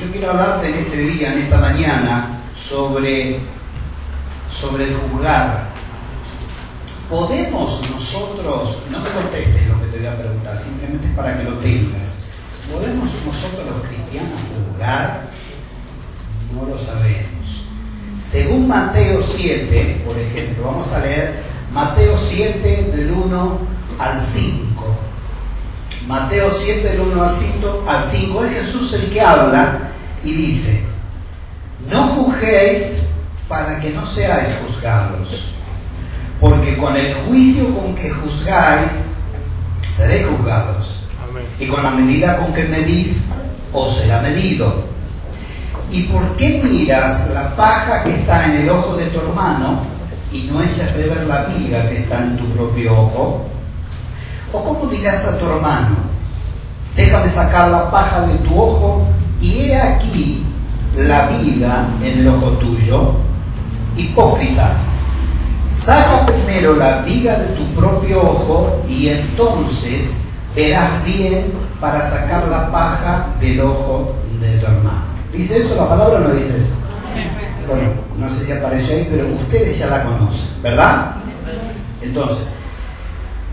yo quiero hablarte en este día, en esta mañana, sobre, sobre el juzgar. ¿Podemos nosotros, no me contestes lo que te voy a preguntar, simplemente para que lo tengas, ¿podemos nosotros los cristianos juzgar? No lo sabemos. Según Mateo 7, por ejemplo, vamos a leer Mateo 7 del 1 al 5. Mateo 7 del 1 al 5, al 5 es Jesús el que habla y dice, no juzguéis para que no seáis juzgados, porque con el juicio con que juzgáis, seréis juzgados, y con la medida con que medís, os será medido. ¿Y por qué miras la paja que está en el ojo de tu hermano y no echas de ver la viga que está en tu propio ojo? ¿O cómo dirás a tu hermano, déjame sacar la paja de tu ojo y he aquí la viga en el ojo tuyo? Hipócrita, saca primero la viga de tu propio ojo y entonces verás bien para sacar la paja del ojo de tu hermano. ¿Dice eso la palabra o no dice eso? Bueno, no sé si apareció ahí, pero ustedes ya la conocen, ¿verdad? Entonces,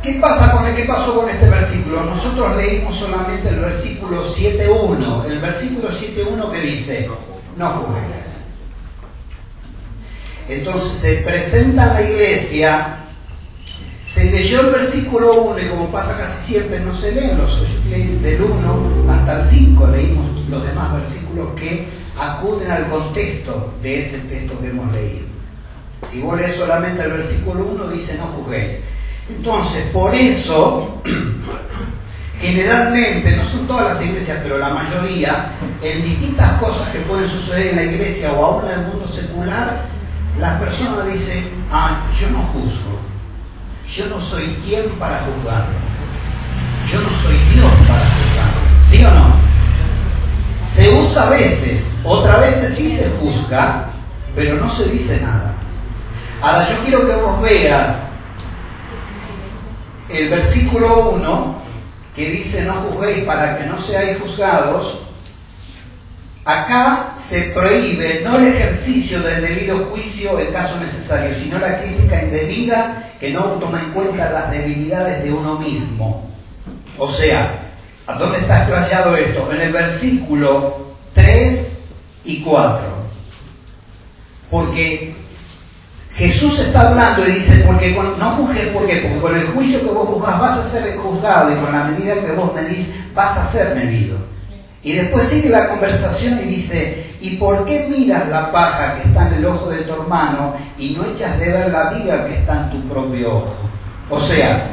¿qué pasa con el qué pasó con este versículo? Nosotros leímos solamente el versículo 7.1. El versículo 7.1 que dice, no juzgues. Entonces se presenta en la iglesia, se leyó el versículo 1 y como pasa casi siempre no se leen los del 1 hasta el 5, leímos los demás versículos que acuden al contexto de ese texto que hemos leído. Si vos lees solamente el versículo 1 dice no juzguéis. Entonces, por eso, generalmente, no son todas las iglesias, pero la mayoría, en distintas cosas que pueden suceder en la iglesia o aún en el mundo secular, la persona dice, ah, yo no juzgo, yo no soy quien para juzgarlo, yo no soy Dios para juzgarlo, ¿sí o no? Se usa a veces, otras veces sí se juzga, pero no se dice nada. Ahora yo quiero que vos veas el versículo 1 que dice no juzguéis para que no seáis juzgados, acá se prohíbe no el ejercicio del debido juicio en caso necesario, sino la crítica indebida que no toma en cuenta las debilidades de uno mismo. O sea, ¿a dónde está explayado esto? En el versículo 3 y 4. Porque Jesús está hablando y dice, porque no juzgues, ¿por qué? Porque con el juicio que vos juzgás vas a ser juzgado y con la medida que vos medís vas a ser medido. Y después sigue la conversación y dice, ¿y por qué miras la paja que está en el ojo de tu hermano y no echas de ver la viga que está en tu propio ojo? O sea,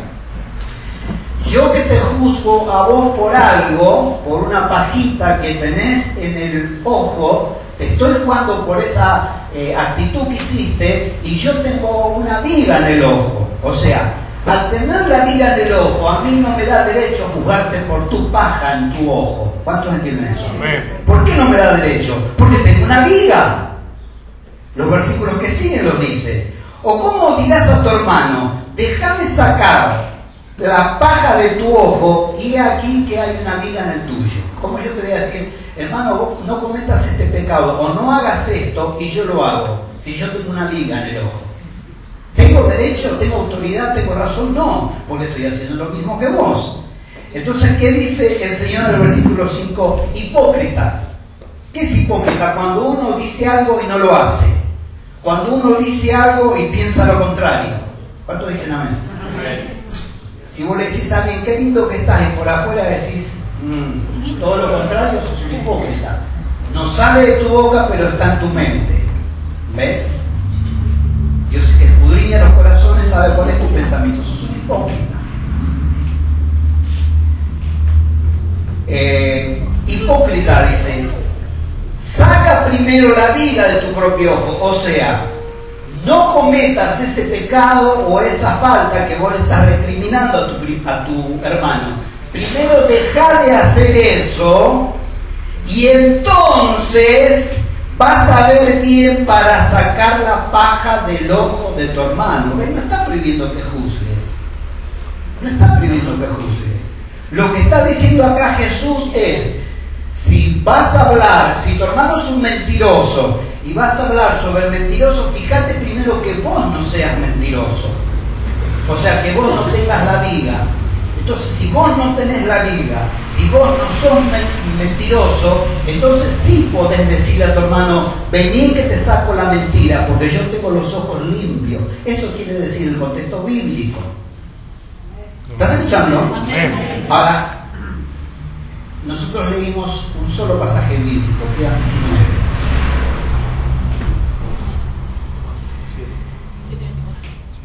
yo que te juzgo a vos por algo, por una pajita que tenés en el ojo, te estoy jugando por esa eh, actitud que hiciste y yo tengo una viga en el ojo. O sea, al tener la viga en el ojo, a mí no me da derecho a juzgarte por tu paja en tu ojo. ¿Cuántos entienden eso? ¿Por qué no me da derecho? Porque tengo una viga. Los versículos que siguen lo dice. O cómo dirás a tu hermano, déjame sacar la paja de tu ojo y aquí que hay una viga en el tuyo. Como yo te voy a decir, hermano, vos no cometas este pecado o no hagas esto y yo lo hago, si yo tengo una viga en el ojo. ¿Tengo derecho, tengo autoridad, tengo razón? No, porque estoy haciendo lo mismo que vos. Entonces, ¿qué dice el Señor en el versículo 5? Hipócrita. ¿Qué es hipócrita? Cuando uno dice algo y no lo hace. Cuando uno dice algo y piensa lo contrario. ¿Cuántos dicen amén? amén. Si vos le decís a alguien, qué lindo que estás, y por afuera decís, mm, todo lo contrario, sos un hipócrita. No sale de tu boca, pero está en tu mente. ¿Ves? Dios escudriña los corazones, sabe cuál es tu pensamiento, sos un hipócrita. Eh, hipócrita, dice, saca primero la vida de tu propio ojo, o sea, no cometas ese pecado o esa falta que vos le estás recriminando a tu, a tu hermano. Primero deja de hacer eso y entonces vas a ver bien para sacar la paja del ojo de tu hermano. No está prohibiendo que juzgues. No está prohibiendo que juzgues. Lo que está diciendo acá Jesús es, Si vas a hablar, si tu hermano es un mentiroso y vas a hablar sobre el mentiroso, fíjate primero que vos no seas mentiroso. O sea, que vos no tengas la viga. Entonces, si vos no tenés la viga, si vos no sos mentiroso, entonces sí podés decirle a tu hermano, vení que te saco la mentira, porque yo tengo los ojos limpios. Eso quiere decir el contexto bíblico. ¿Estás escuchando? Ahora, nosotros leímos un solo pasaje bíblico, que era 19.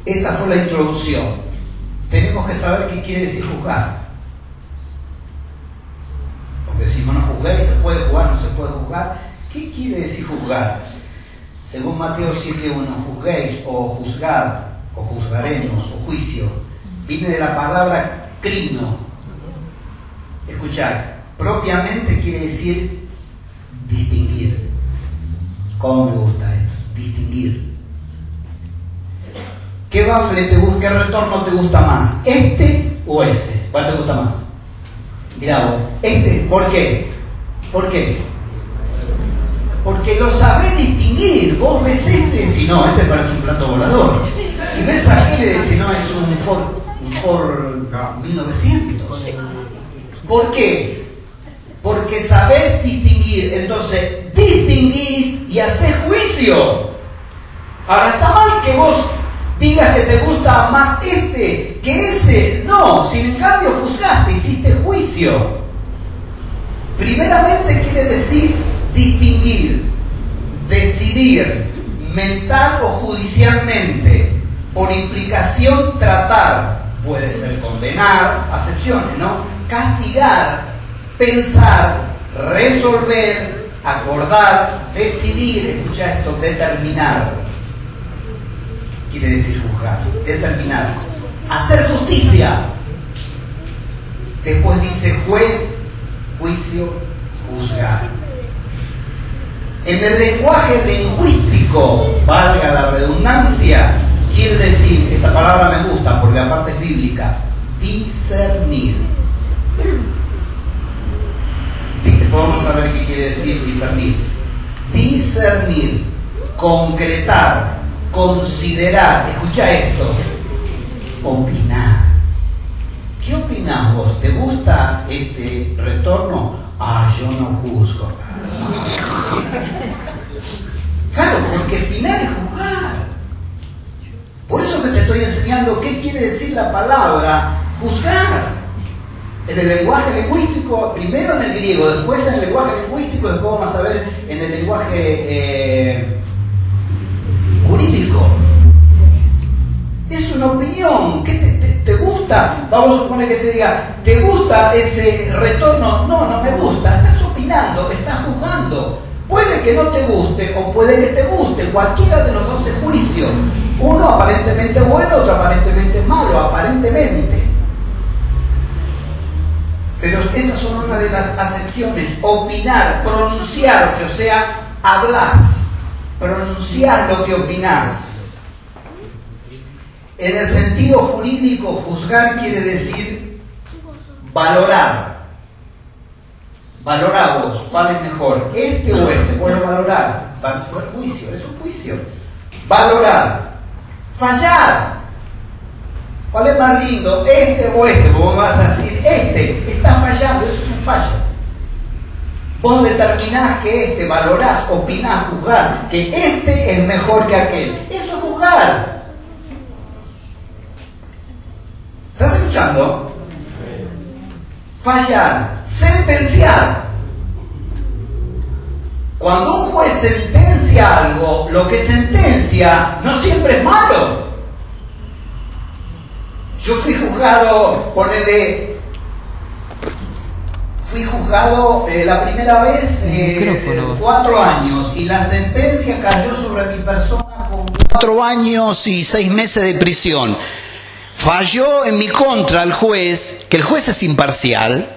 Esta fue la introducción tenemos que saber qué quiere decir juzgar. Porque decimos no juzguéis, se puede jugar, no se puede juzgar. ¿Qué quiere decir juzgar? Según Mateo 7.1, juzguéis o juzgar o juzgaremos o juicio, viene de la palabra crino. Escuchar, propiamente quiere decir distinguir. ¿Cómo me gusta esto? Distinguir. ¿Qué bafle te gusta, qué retorno te gusta más? ¿Este o ese? ¿Cuál te gusta más? Mira vos, este, ¿por qué? ¿Por qué? Porque lo sabés distinguir. Vos ves este si no, este parece un plato volador. Y ves aquel y si no, es un Ford, un Ford 1900. ¿Por qué? Porque sabés distinguir. Entonces, distinguís y haces juicio. Ahora, está mal que vos digas que te gusta más este que ese. No, si en cambio juzgaste, hiciste juicio. Primeramente quiere decir distinguir, decidir, mental o judicialmente. Por implicación, tratar. Puede ser condenar, acepciones, ¿no? Castigar, pensar, resolver, acordar, decidir, escucha esto, determinar quiere decir juzgar, determinar, hacer justicia. Después dice juez, juicio, juzgar. En el lenguaje lingüístico, valga la redundancia, quiere decir, esta palabra me gusta porque aparte es bíblica, discernir. Vamos a ver qué quiere decir discernir. Discernir, concretar, considerar, escucha esto, opinar. ¿Qué opinas vos? ¿Te gusta este retorno? Ah, yo no juzgo. Claro, porque opinar es juzgar. Por eso que te estoy enseñando qué quiere decir la palabra juzgar. En el lenguaje lingüístico, primero en el griego, después en el lenguaje lingüístico, después vamos a ver en el lenguaje eh, Es una opinión. ¿Qué te, gusta? Vamos a suponer que te diga, ¿te gusta ese retorno? No, no me gusta. Estás opinando, estás juzgando. Puede que no te guste o puede que te guste. Cualquiera de los dos es juicio. Uno aparentemente bueno, otro aparentemente malo, aparentemente. Pero esas son una de las acepciones. Opinar, pronunciarse, o sea, hablas pronunciar lo que opinás. En el sentido jurídico, juzgar quiere decir valorar. Valorar vos, ¿cuál es mejor? ¿Este o este? Bueno, valorar. Va a juicio, es un juicio. Valorar. Fallar. ¿Cuál es más lindo? ¿Este o este? Vos vas a decir, este está fallando, eso es un fallo. Vos determinás que este, valorás, opinás, juzgás, que este es mejor que aquel. Eso es juzgar. ¿Estás escuchando? Fallar, sentenciar. Cuando un juez sentencia algo, lo que sentencia no siempre es malo. Yo fui juzgado, ponele fui juzgado eh, la primera vez eh, cuatro años y la sentencia cayó sobre mi persona con cuatro años y seis meses de prisión. Falló en mi contra el juez, que el juez es imparcial,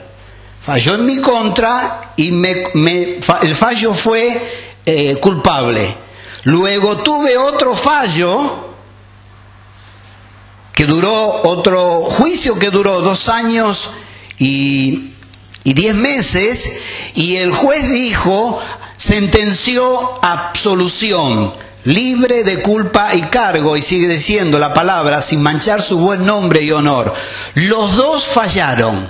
falló en mi contra y me, el fallo fue eh, culpable. Luego tuve otro fallo que duró, otro juicio que duró dos años y y diez meses, y el juez dijo, sentenció absolución, libre de culpa y cargo, y sigue diciendo la palabra, sin manchar su buen nombre y honor. Los dos fallaron,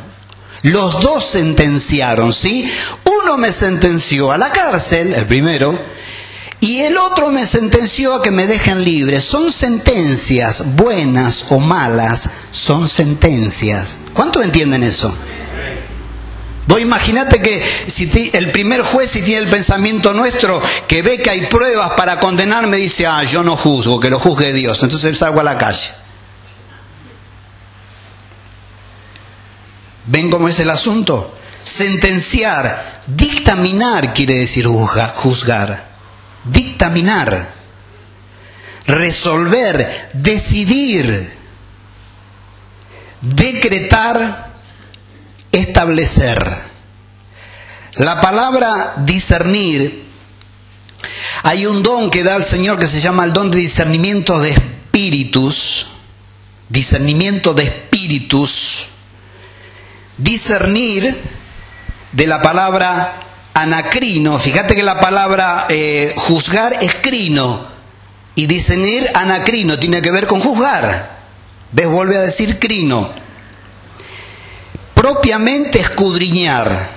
los dos sentenciaron, ¿sí? Uno me sentenció a la cárcel, el primero, y el otro me sentenció a que me dejen libre. Son sentencias, buenas o malas, son sentencias. ¿Cuántos entienden eso? Vos imaginate que si el primer juez, si tiene el pensamiento nuestro, que ve que hay pruebas para condenarme, dice, ah, yo no juzgo, que lo juzgue Dios. Entonces salgo a la calle. ¿Ven cómo es el asunto? Sentenciar, dictaminar quiere decir juzgar. Dictaminar, resolver, decidir, decretar, establecer. La palabra discernir, hay un don que da el Señor que se llama el don de discernimiento de espíritus, discernimiento de espíritus, discernir de la palabra anacrino, fíjate que la palabra eh, juzgar es crino y discernir anacrino, tiene que ver con juzgar. ¿Ves? Vuelve a decir crino propiamente escudriñar,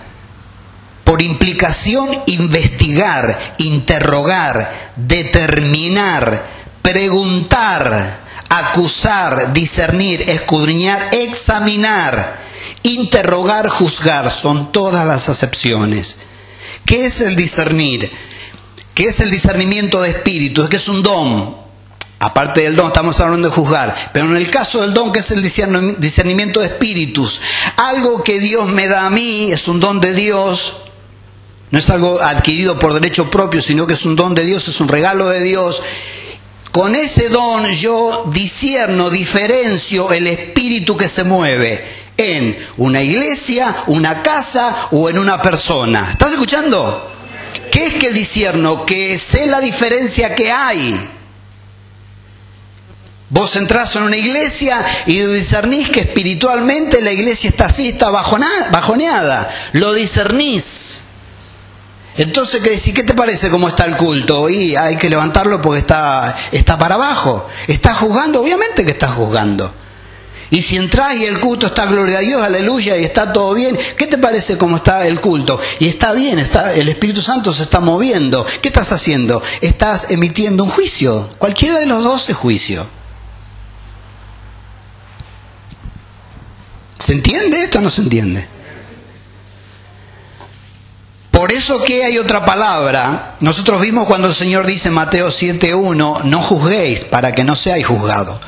por implicación investigar, interrogar, determinar, preguntar, acusar, discernir, escudriñar, examinar, interrogar, juzgar, son todas las acepciones. ¿Qué es el discernir? ¿Qué es el discernimiento de espíritu? Es que es un don, Aparte del don, estamos hablando de juzgar. Pero en el caso del don, que es el discernimiento de espíritus, algo que Dios me da a mí, es un don de Dios, no es algo adquirido por derecho propio, sino que es un don de Dios, es un regalo de Dios. Con ese don yo discierno, diferencio el espíritu que se mueve en una iglesia, una casa o en una persona. ¿Estás escuchando? ¿Qué es que discierno? Que sé la diferencia que hay Vos entrás en una iglesia y discernís que espiritualmente la iglesia está así, está bajoneada. Lo discernís. Entonces, ¿qué decís? ¿Qué te parece cómo está el culto? Y hay que levantarlo porque está, está para abajo. ¿Estás juzgando? Obviamente que estás juzgando. Y si entras y el culto está gloria a Dios, aleluya, y está todo bien, ¿qué te parece cómo está el culto? Y está bien, está, el Espíritu Santo se está moviendo. ¿Qué estás haciendo? Estás emitiendo un juicio. Cualquiera de los dos es juicio. ¿Se entiende esto o no se entiende? Por eso que hay otra palabra. Nosotros vimos cuando el Señor dice en Mateo 7.1, no juzguéis para que no seáis juzgados.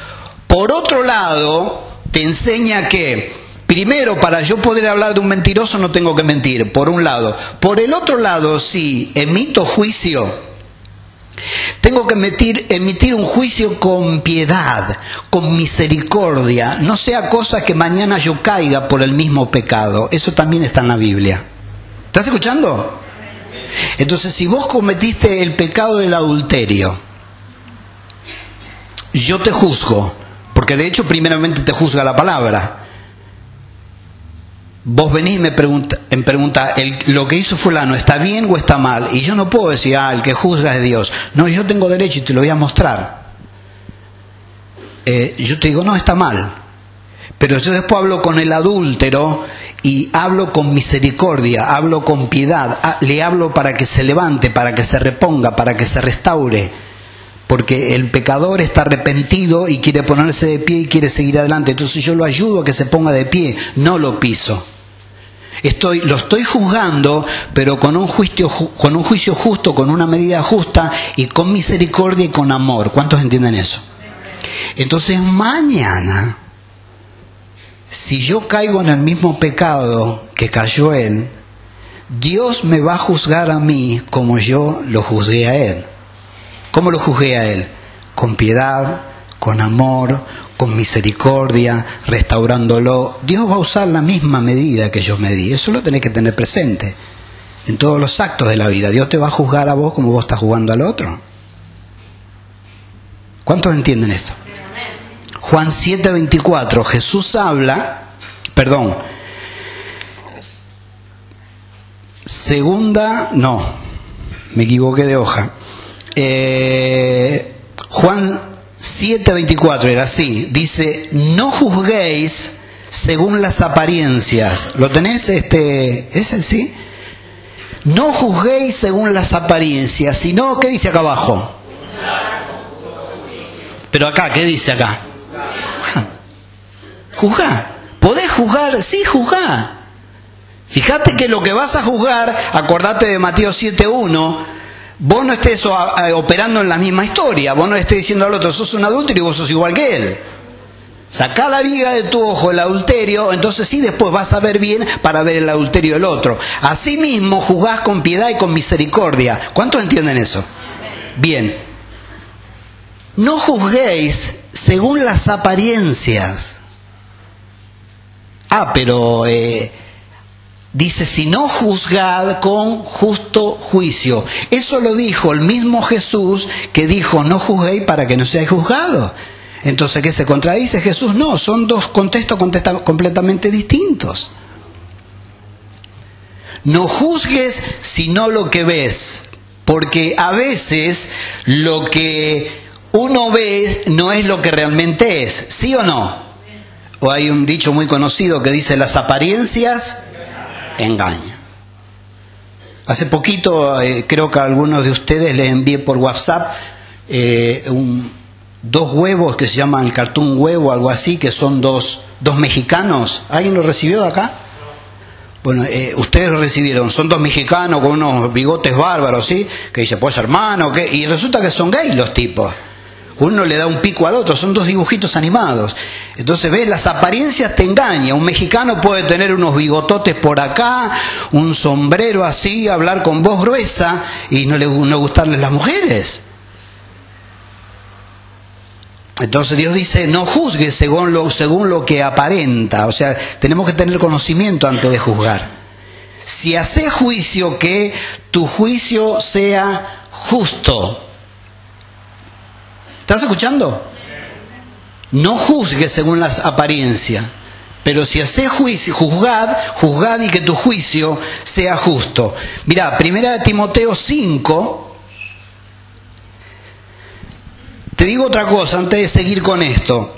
Por otro lado, te enseña que, primero, para yo poder hablar de un mentiroso no tengo que mentir, por un lado. Por el otro lado, si emito juicio, tengo que emitir, un juicio con piedad, con misericordia, no sea cosa que mañana yo caiga por el mismo pecado. Eso también está en la Biblia. ¿Estás escuchando? Entonces, si vos cometiste el pecado del adulterio, yo te juzgo, porque de hecho primeramente te juzga la palabra. Vos venís y me pregunta, en pregunta lo que hizo fulano, ¿está bien o está mal? Y yo no puedo decir, ah, el que juzga es Dios. No, yo tengo derecho y te lo voy a mostrar. Eh, yo te digo, no, está mal. Pero yo después hablo con el adúltero y hablo con misericordia, hablo con piedad, le hablo para que se levante, para que se reponga, para que se restaure. Porque el pecador está arrepentido y quiere ponerse de pie y quiere seguir adelante. Entonces yo lo ayudo a que se ponga de pie, no lo piso. Estoy, lo estoy juzgando, pero con un, juicio, con un juicio justo, con una medida justa y con misericordia y con amor. ¿Cuántos entienden eso? Entonces mañana, si yo caigo en el mismo pecado que cayó él, Dios me va a juzgar a mí como yo lo juzgué a él. ¿Cómo lo juzgué a él? Con piedad, con amor, con misericordia, restaurándolo. Dios va a usar la misma medida que yo me di. Eso lo tenés que tener presente en todos los actos de la vida. Dios te va a juzgar a vos como vos estás jugando al otro. ¿Cuántos entienden esto? Juan 7:24, Jesús habla, perdón, segunda, no, me equivoqué de hoja. Eh, Juan 7:24 era así, dice, no juzguéis según las apariencias. ¿Lo tenés? Este, ¿Es el sí? No juzguéis según las apariencias, sino, ¿qué dice acá abajo? Pero acá, ¿qué dice acá? Juzgar. ¿Podés juzgar? Sí, juzgar. Fíjate que lo que vas a juzgar, acordate de Mateo 7.1, vos no estés operando en la misma historia, vos no estés diciendo al otro, sos un adúltero y vos sos igual que él. Sacá la viga de tu ojo el adulterio, entonces sí después vas a ver bien para ver el adulterio del otro. Asimismo, juzgás con piedad y con misericordia. ¿Cuántos entienden eso? Bien. No juzguéis según las apariencias. Ah, pero eh, dice, si no juzgad con justo juicio. Eso lo dijo el mismo Jesús que dijo, no juzguéis para que no seáis juzgados. Entonces, ¿qué se contradice Jesús? No, son dos contextos completamente distintos. No juzgues sino lo que ves, porque a veces lo que uno ve no es lo que realmente es, ¿sí o no? O hay un dicho muy conocido que dice las apariencias engañan. Hace poquito, eh, creo que a algunos de ustedes les envié por WhatsApp eh, un, dos huevos que se llaman el cartón huevo, algo así, que son dos, dos mexicanos. ¿Alguien lo recibió de acá? Bueno, eh, ustedes lo recibieron, son dos mexicanos con unos bigotes bárbaros, ¿sí? Que dice, pues hermano. Y resulta que son gays los tipos. Uno le da un pico al otro, son dos dibujitos animados. Entonces, ves, las apariencias te engañan. Un mexicano puede tener unos bigototes por acá, un sombrero así, hablar con voz gruesa y no le no gustarles las mujeres. Entonces Dios dice, no juzgue según lo, según lo que aparenta. O sea, tenemos que tener conocimiento antes de juzgar. Si hace juicio, que tu juicio sea justo. ¿Estás escuchando? No juzgue según las apariencias. Pero si hace juicio, juzgad, juzgad y que tu juicio sea justo. Mira, primera de Timoteo 5, Te digo otra cosa antes de seguir con esto.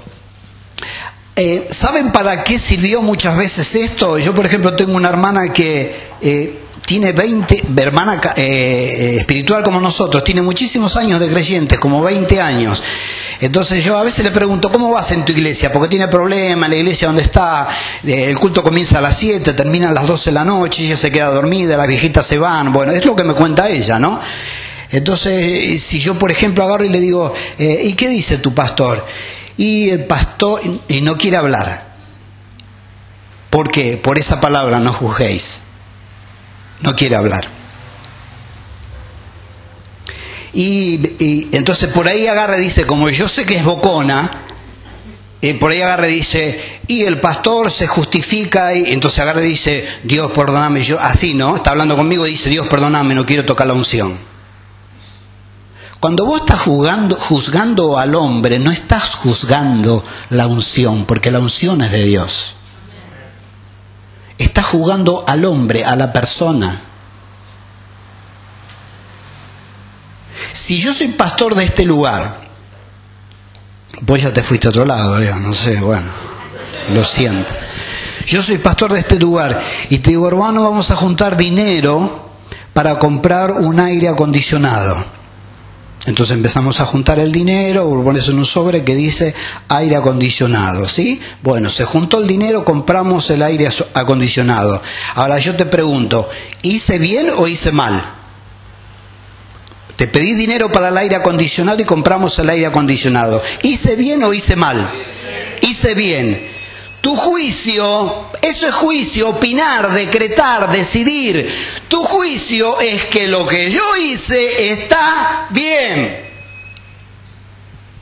Eh, ¿Saben para qué sirvió muchas veces esto? Yo, por ejemplo, tengo una hermana que eh, tiene 20, hermana eh, espiritual como nosotros, tiene muchísimos años de creyentes, como 20 años. Entonces yo a veces le pregunto, ¿cómo vas en tu iglesia? Porque tiene problemas, la iglesia donde está, el culto comienza a las 7, termina a las 12 de la noche, ella se queda dormida, las viejitas se van, bueno, es lo que me cuenta ella, ¿no? Entonces, si yo, por ejemplo, agarro y le digo, eh, ¿y qué dice tu pastor? Y el pastor y no quiere hablar. ¿Por qué? Por esa palabra no juzguéis. No quiere hablar. Y, entonces por ahí agarra y dice, como yo sé que es bocona, eh, por ahí agarra y dice, y el pastor se justifica, y entonces agarra y dice, Dios perdóname, yo, así, ¿no? Está hablando conmigo y dice, Dios perdóname, no quiero tocar la unción. Cuando vos estás juzgando, juzgando al hombre, no estás juzgando la unción, porque la unción es de Dios. Estás juzgando al hombre, a la persona. Si yo soy pastor de este lugar, vos ya te fuiste a otro lado, no sé, bueno, lo siento. Yo soy pastor de este lugar y te digo, hermano, vamos a juntar dinero para comprar un aire acondicionado. Entonces empezamos a juntar el dinero, pones en un sobre que dice aire acondicionado, ¿sí? Bueno, se juntó el dinero, compramos el aire acondicionado. Ahora yo te pregunto, ¿hice bien o hice mal? Te pedí dinero para el aire acondicionado y compramos el aire acondicionado. ¿Hice bien o hice mal? Hice bien. Tu juicio, eso es juicio, opinar, decretar, decidir. Tu juicio es que lo que yo hice está bien.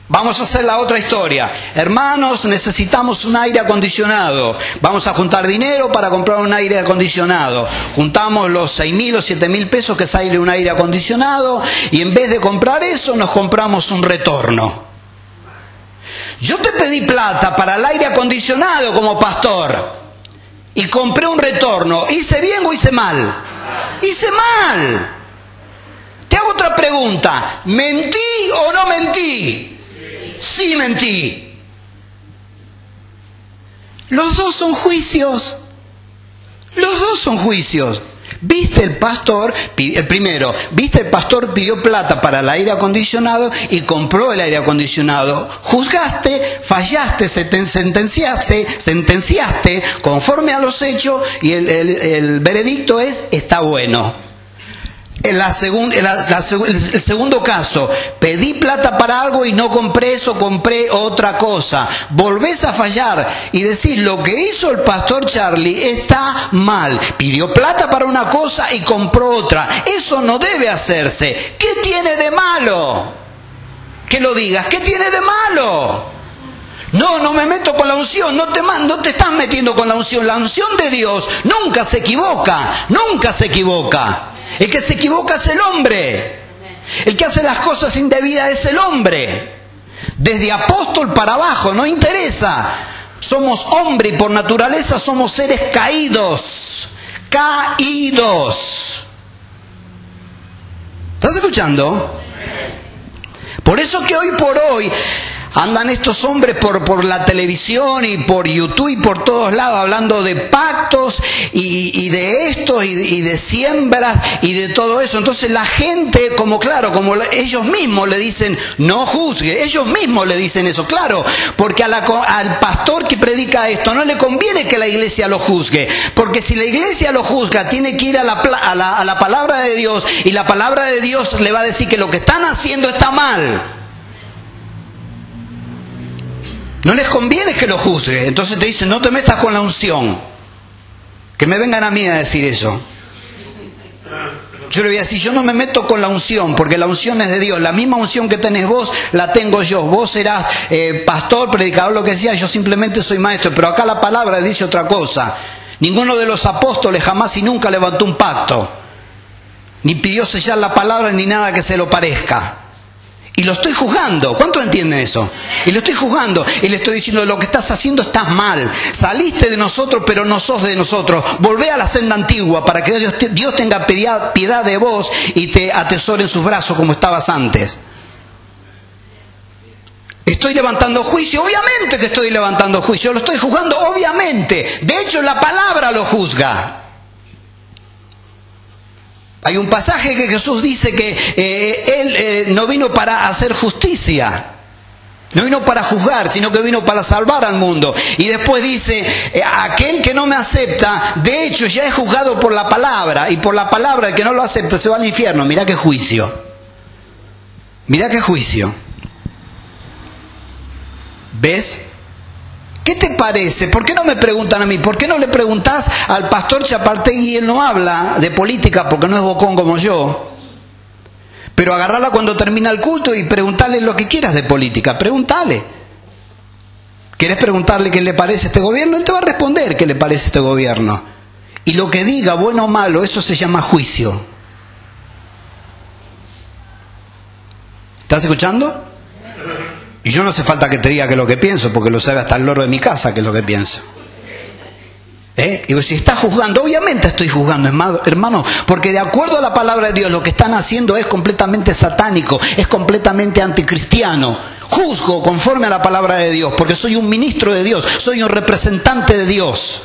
Vamos a hacer la otra historia. Hermanos, necesitamos un aire acondicionado. Vamos a juntar dinero para comprar un aire acondicionado. Juntamos los seis mil o siete mil pesos que sale un aire acondicionado y en vez de comprar eso nos compramos un retorno. Yo te pedí plata para el aire acondicionado como pastor y compré un retorno. ¿Hice bien o hice mal? hice mal. Te hago otra pregunta, ¿mentí o no mentí? Sí mentí. Los dos son juicios. Los dos son juicios. Viste el pastor, el primero, viste el pastor pidió plata para el aire acondicionado y compró el aire acondicionado. Juzgaste, fallaste, sentenciaste, sentenciaste conforme a los hechos y el, el veredicto es está bueno. La el segundo caso, pedí plata para algo y no compré eso, compré otra cosa. Volvés a fallar y decís, lo que hizo el pastor Charlie está mal. Pidió plata para una cosa y compró otra. Eso no debe hacerse. ¿Qué tiene de malo? Que lo digas, ¿qué tiene de malo? No, no me meto con la unción, no te, no te estás metiendo con la unción. La unción de Dios nunca se equivoca, nunca se equivoca. El que se equivoca es el hombre. El que hace las cosas indebidas es el hombre. Desde apóstol para abajo, no interesa. Somos hombre y por naturaleza somos seres caídos. Caídos. ¿Estás escuchando? Por eso que hoy por hoy Andan estos hombres por, por la televisión y por YouTube y por todos lados hablando de pactos y, de esto y, de siembras y de todo eso. Entonces la gente, como claro, como ellos mismos le dicen, no juzgue, ellos mismos le dicen eso, claro, porque al pastor que predica esto no le conviene que la iglesia lo juzgue, porque si la iglesia lo juzga, tiene que ir a la, a la palabra de Dios y la palabra de Dios le va a decir que lo que están haciendo está mal. No les conviene que lo juzgue. Entonces te dicen, no te metas con la unción. Que me vengan a mí a decir eso. Yo le voy a decir, yo no me meto con la unción, porque la unción es de Dios. La misma unción que tenés vos, la tengo yo. Vos serás eh, pastor, predicador, lo que sea, yo simplemente soy maestro. Pero acá la palabra dice otra cosa. Ninguno de los apóstoles jamás y nunca levantó un pacto. Ni pidió sellar la palabra ni nada que se lo parezca. Y lo estoy juzgando. ¿Cuántos entienden eso? Y lo estoy juzgando. Y le estoy diciendo, lo que estás haciendo estás mal. Saliste de nosotros, pero no sos de nosotros. Volvé a la senda antigua para que Dios tenga piedad de vos y te atesore en sus brazos como estabas antes. Estoy levantando juicio, obviamente que estoy levantando juicio, lo estoy juzgando, obviamente. De hecho, la palabra lo juzga. Hay un pasaje que Jesús dice que eh, Él eh, no vino para hacer justicia, no vino para juzgar, sino que vino para salvar al mundo. Y después dice, eh, aquel que no me acepta, de hecho ya es juzgado por la palabra, y por la palabra el que no lo acepta se va al infierno. Mira qué juicio. Mira qué juicio. ¿Ves? ¿Qué te parece? ¿Por qué no me preguntan a mí? ¿Por qué no le preguntás al pastor Chapartegui él no habla de política porque no es bocón como yo? Pero agarrala cuando termina el culto y preguntarle lo que quieras de política. Pregúntale. ¿Quieres preguntarle qué le parece este gobierno? Él te va a responder qué le parece este gobierno. Y lo que diga, bueno o malo, eso se llama juicio. ¿Estás escuchando? Y yo no hace falta que te diga que es lo que pienso, porque lo sabe hasta el loro de mi casa que es lo que pienso. ¿Eh? Y si estás juzgando, obviamente estoy juzgando, hermano, porque de acuerdo a la palabra de Dios, lo que están haciendo es completamente satánico, es completamente anticristiano. Juzgo conforme a la palabra de Dios, porque soy un ministro de Dios, soy un representante de Dios.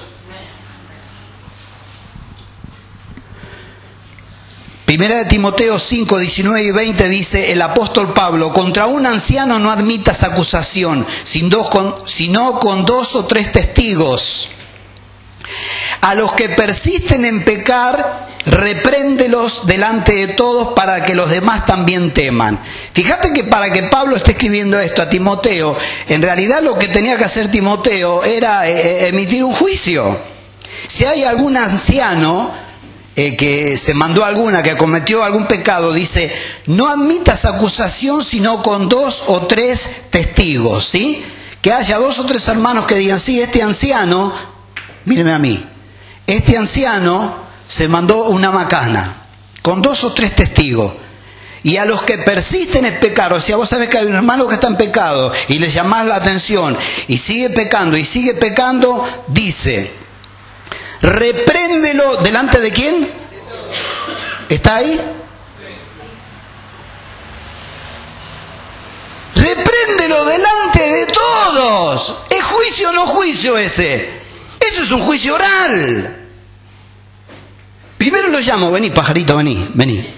Primera de Timoteo 5, 19 y 20 dice el apóstol Pablo, contra un anciano no admitas acusación, sino con dos o tres testigos. A los que persisten en pecar, repréndelos delante de todos para que los demás también teman. Fíjate que para que Pablo esté escribiendo esto a Timoteo, en realidad lo que tenía que hacer Timoteo era eh, eh, emitir un juicio. Si hay algún anciano eh, que se mandó alguna, que cometió algún pecado, dice, no admitas acusación sino con dos o tres testigos, ¿sí? Que haya dos o tres hermanos que digan, sí, este anciano, míreme a mí, este anciano se mandó una macana, con dos o tres testigos. Y a los que persisten en pecar, o sea, vos sabés que hay un hermano que está en pecado y le llamás la atención y sigue pecando y sigue pecando, dice, repréndelo delante de quién? ¿Está ahí? Repréndelo delante de todos. ¿Es juicio o no juicio ese? Eso es un juicio oral. Primero lo llamo, vení pajarito, vení, vení.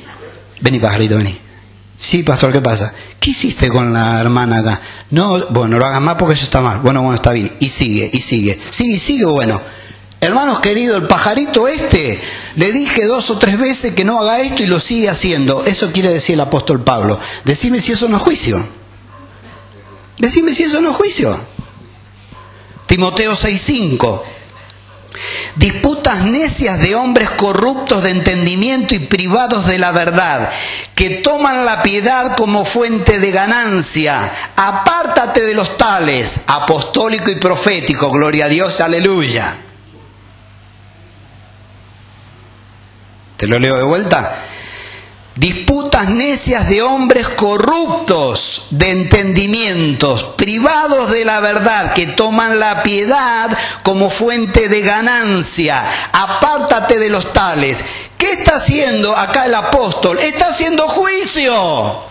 Vení pajarito, vení. Sí, pastor, ¿qué pasa? ¿Qué hiciste con la hermana acá? No, bueno, lo hagas más porque eso está mal. Bueno, bueno, está bien. Y sigue, y sigue. Sigue, sigue, bueno. Hermanos queridos, el pajarito este, le dije dos o tres veces que no haga esto y lo sigue haciendo. Eso quiere decir el apóstol Pablo. Decime si eso no es juicio. Decime si eso no es juicio. Timoteo 6:5. Disputas necias de hombres corruptos de entendimiento y privados de la verdad, que toman la piedad como fuente de ganancia. Apártate de los tales, apostólico y profético, gloria a Dios, aleluya. Te lo leo de vuelta. Disputas necias de hombres corruptos de entendimientos, privados de la verdad, que toman la piedad como fuente de ganancia. Apártate de los tales. ¿Qué está haciendo acá el apóstol? Está haciendo juicio.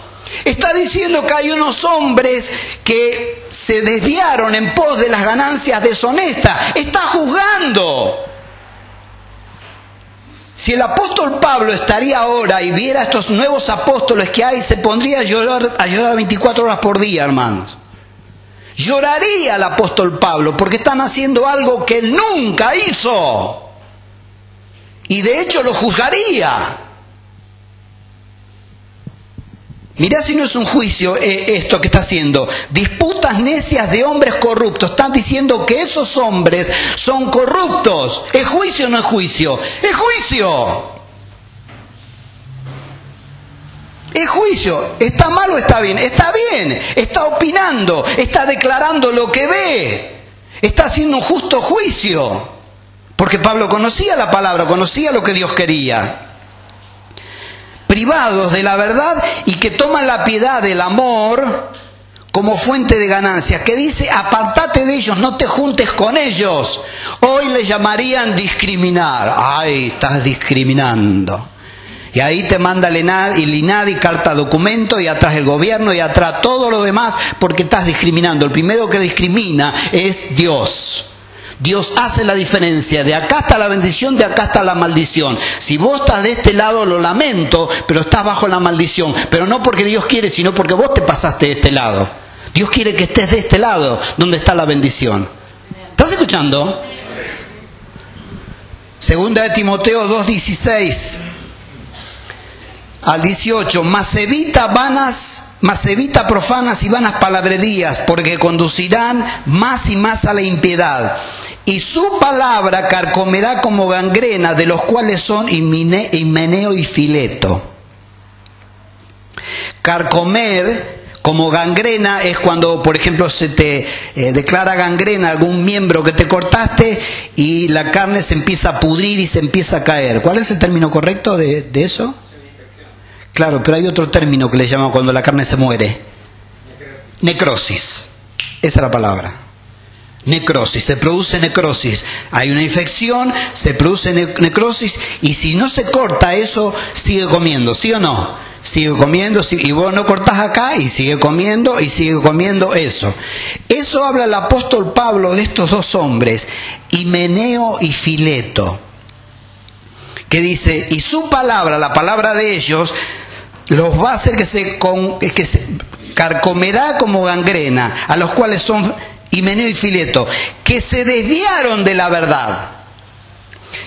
Está diciendo que hay unos hombres que se desviaron en pos de las ganancias deshonestas. Está juzgando. Si el apóstol Pablo estaría ahora y viera estos nuevos apóstoles que hay, se pondría a llorar, a llorar 24 horas por día, hermanos. Lloraría el apóstol Pablo porque están haciendo algo que él nunca hizo. Y de hecho lo juzgaría. Mirá si no es un juicio eh, esto que está haciendo. Disputas necias de hombres corruptos. Están diciendo que esos hombres son corruptos. ¿Es juicio o no es juicio? Es juicio. Es juicio. ¿Está mal o está bien? Está bien. Está opinando. Está declarando lo que ve. Está haciendo un justo juicio. Porque Pablo conocía la palabra, conocía lo que Dios quería privados de la verdad y que toman la piedad del amor como fuente de ganancia, que dice, apartate de ellos, no te juntes con ellos. Hoy le llamarían discriminar. Ay, estás discriminando. Y ahí te manda el INADI, carta documento, y atrás el gobierno, y atrás todo lo demás, porque estás discriminando. El primero que discrimina es Dios. Dios hace la diferencia. De acá está la bendición, de acá está la maldición. Si vos estás de este lado, lo lamento, pero estás bajo la maldición. Pero no porque Dios quiere, sino porque vos te pasaste de este lado. Dios quiere que estés de este lado, donde está la bendición. ¿Estás escuchando? Segunda de Timoteo 2.16 al 18. Mas evita vanas, mas evita profanas y vanas palabrerías, porque conducirán más y más a la impiedad y su palabra carcomerá como gangrena, de los cuales son Himeneo y Fileto. Carcomer como gangrena es cuando, por ejemplo, se te eh, declara gangrena algún miembro que te cortaste y la carne se empieza a pudrir y se empieza a caer. ¿Cuál es el término correcto de, de eso? Claro, pero hay otro término que le llaman cuando la carne se muere. Necrosis. Esa es la palabra necrosis, se produce necrosis. Hay una infección, se produce necrosis y si no se corta eso, sigue comiendo, ¿sí o no? Sigue comiendo y vos no cortás acá y sigue comiendo y sigue comiendo eso. Eso habla el apóstol Pablo de estos dos hombres, Himeneo y Fileto, que dice, y su palabra, la palabra de ellos, los va a hacer que se, que se carcomerá como gangrena, a los cuales son Himeneo y Fileto, que se desviaron de la verdad,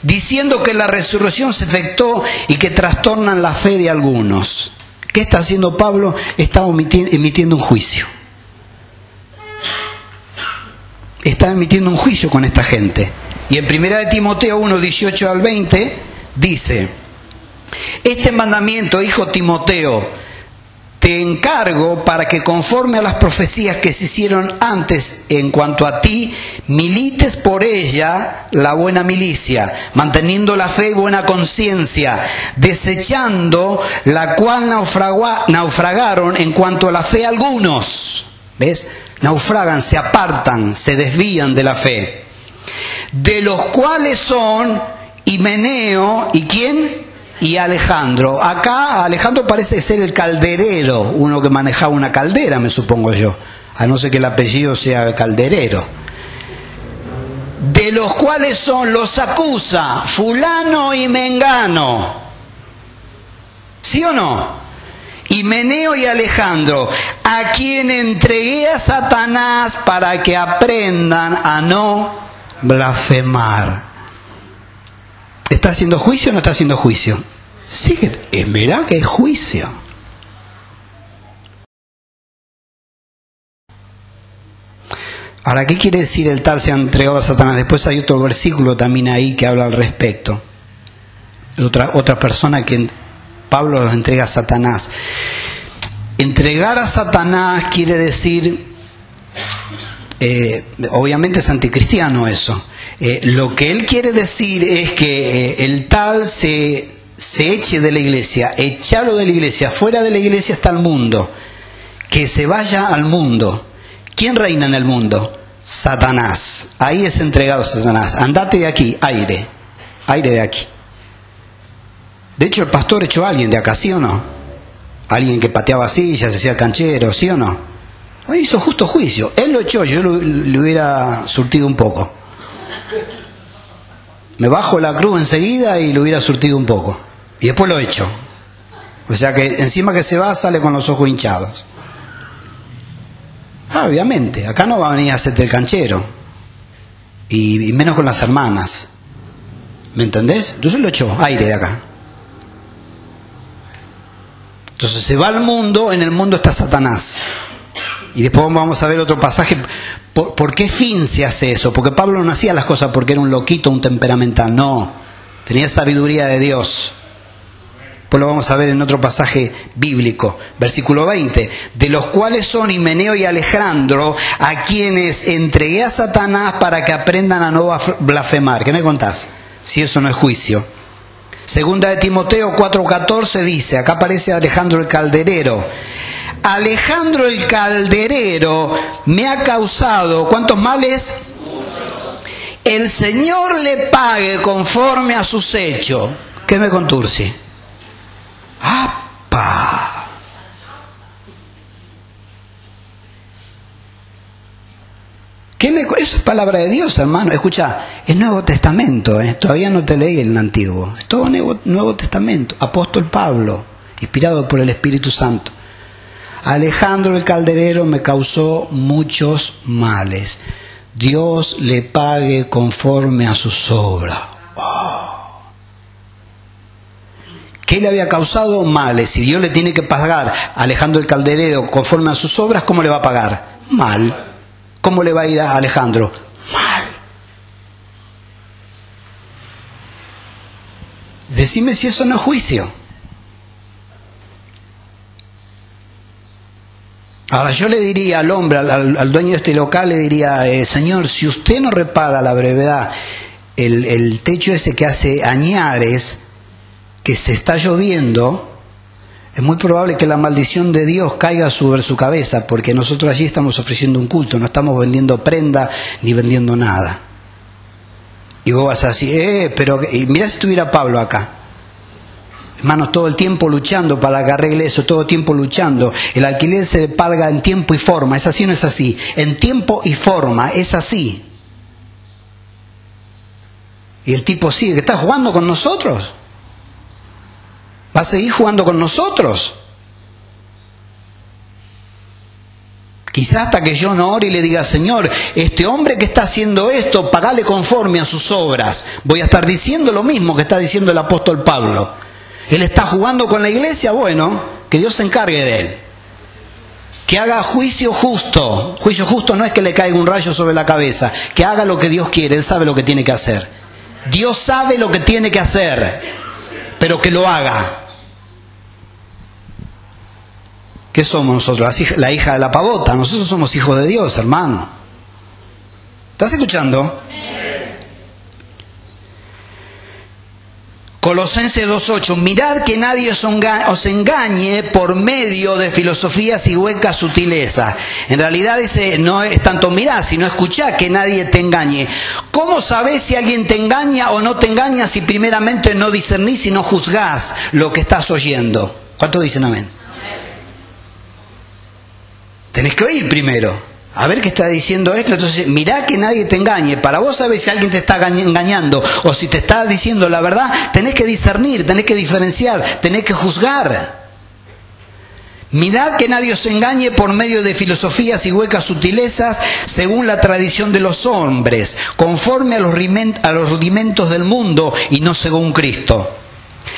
diciendo que la resurrección se efectuó y que trastornan la fe de algunos. ¿Qué está haciendo Pablo? Está emitiendo un juicio. Está emitiendo un juicio con esta gente. Y en 1 de Timoteo 1, 18 al 20 dice, este mandamiento, hijo Timoteo, te encargo para que conforme a las profecías que se hicieron antes en cuanto a ti, milites por ella la buena milicia, manteniendo la fe y buena conciencia, desechando la cual naufragaron en cuanto a la fe algunos. ¿Ves? Naufragan, se apartan, se desvían de la fe. De los cuales son Himeneo y quién? Y Alejandro. Acá Alejandro parece ser el calderero, uno que manejaba una caldera, me supongo yo, a no ser que el apellido sea calderero. De los cuales son, los acusa fulano y mengano. ¿Sí o no? Y Meneo y Alejandro, a quien entregué a Satanás para que aprendan a no blasfemar. ¿Está haciendo juicio o no está haciendo juicio? Sí, es verdad que es juicio. Ahora, ¿qué quiere decir el tal se ha entregado a Satanás? Después hay otro versículo también ahí que habla al respecto. Otra, otra persona que Pablo los entrega a Satanás. Entregar a Satanás quiere decir, eh, obviamente es anticristiano eso. Eh, lo que él quiere decir es que eh, el tal se, se eche de la iglesia, echarlo de la iglesia, fuera de la iglesia está el mundo, que se vaya al mundo. ¿Quién reina en el mundo? Satanás. Ahí es entregado Satanás. Andate de aquí, aire, aire de aquí. De hecho, el pastor echó a alguien de acá, ¿sí o no? Alguien que pateaba sillas, hacía canchero, ¿sí o no? Hizo justo juicio. Él lo echó, yo le hubiera surtido un poco. Me bajo la cruz enseguida y le hubiera surtido un poco. Y después lo echo. O sea que encima que se va sale con los ojos hinchados. Ah, obviamente, acá no va a venir a hacerte el canchero. Y, menos con las hermanas. ¿Me entendés? Entonces lo echó, aire de acá. Entonces se va al mundo, en el mundo está Satanás. Y después vamos a ver otro pasaje. ¿Por, qué fin se hace eso? Porque Pablo no hacía las cosas porque era un loquito, un temperamental. No, tenía sabiduría de Dios. Pues lo vamos a ver en otro pasaje bíblico, versículo 20, de los cuales son Himeneo y Alejandro, a quienes entregué a Satanás para que aprendan a no blasfemar. ¿Qué me contás? Si eso no es juicio. Segunda de Timoteo 4:14 dice, acá aparece Alejandro el Calderero. Alejandro el Calderero me ha causado, ¿cuántos males? El Señor le pague conforme a sus hechos. ¿Qué me conturce? ¡Apa! Eso es palabra de Dios, hermano. Escucha, es Nuevo Testamento, ¿eh? todavía no te leí el Antiguo. Es todo Nuevo, Nuevo Testamento. Apóstol Pablo, inspirado por el Espíritu Santo. Alejandro el calderero me causó muchos males. Dios le pague conforme a sus obras. Oh. ¿Qué le había causado males? Si Dios le tiene que pagar a Alejandro el calderero conforme a sus obras, ¿cómo le va a pagar? Mal. ¿Cómo le va a ir a Alejandro? Mal. Decime si eso no es juicio. Ahora yo le diría al hombre, al, dueño de este local, le diría, eh, señor, si usted no repara la brevedad, el, el techo ese que hace añares, que se está lloviendo, es muy probable que la maldición de Dios caiga sobre su cabeza, porque nosotros allí estamos ofreciendo un culto, no estamos vendiendo prenda ni vendiendo nada. Y vos vas así, eh, pero y mira si estuviera Pablo acá. Hermanos, todo el tiempo luchando para que arregle eso, todo el tiempo luchando. El alquiler se paga en tiempo y forma, ¿es así o no es así? En tiempo y forma, es así. Y el tipo sigue, que está jugando con nosotros. Va a seguir jugando con nosotros. Quizás hasta que yo no ore y le diga, Señor, este hombre que está haciendo esto, pagale conforme a sus obras. Voy a estar diciendo lo mismo que está diciendo el apóstol Pablo. Él está jugando con la iglesia, bueno, que Dios se encargue de él. Que haga juicio justo. Juicio justo no es que le caiga un rayo sobre la cabeza, que haga lo que Dios quiere, Él sabe lo que tiene que hacer. Dios sabe lo que tiene que hacer, pero que lo haga. ¿Qué somos nosotros? La hija de la pavota. Nosotros somos hijos de Dios, hermano. ¿Estás escuchando? Colosenses 2.8, mirad que nadie os engañe por medio de filosofías y huecas sutilezas. En realidad ese no es tanto mirar, sino escuchar que nadie te engañe. ¿Cómo sabés si alguien te engaña o no te engaña si primeramente no discernís y no juzgás lo que estás oyendo? ¿Cuánto dicen amén? Tenés que oír primero. A ver qué está diciendo esto. Entonces, mirá que nadie te engañe. Para vos saber si alguien te está engañando o si te está diciendo la verdad, tenés que discernir, tenés que diferenciar, tenés que juzgar. Mirad que nadie os engañe por medio de filosofías y huecas sutilezas según la tradición de los hombres, conforme a los, rudimentos del mundo y no según Cristo.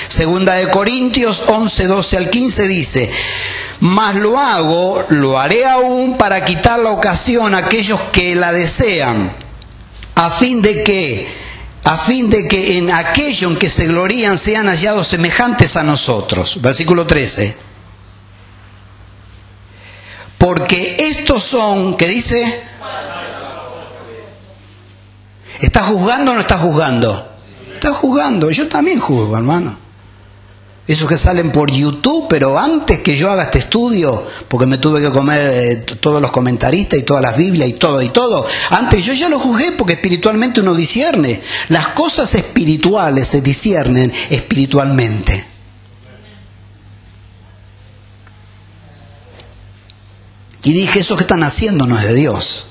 Segunda de Corintios 11, 12 al 15 dice, mas lo hago, lo haré aún para quitar la ocasión a aquellos que la desean, a fin de que, a fin de que en aquello en que se glorían sean hallados semejantes a nosotros. Versículo 13. Porque estos son, ¿qué dice? ¿Estás juzgando o no estás juzgando? Estás juzgando, yo también juzgo, hermano esos que salen por YouTube, pero antes que yo haga este estudio, porque me tuve que comer eh, todos los comentaristas y todas las Biblias y todo y todo, antes yo ya lo juzgué porque espiritualmente uno discierne. Las cosas espirituales se disciernen espiritualmente. Y dije, eso que están haciendo no es de Dios.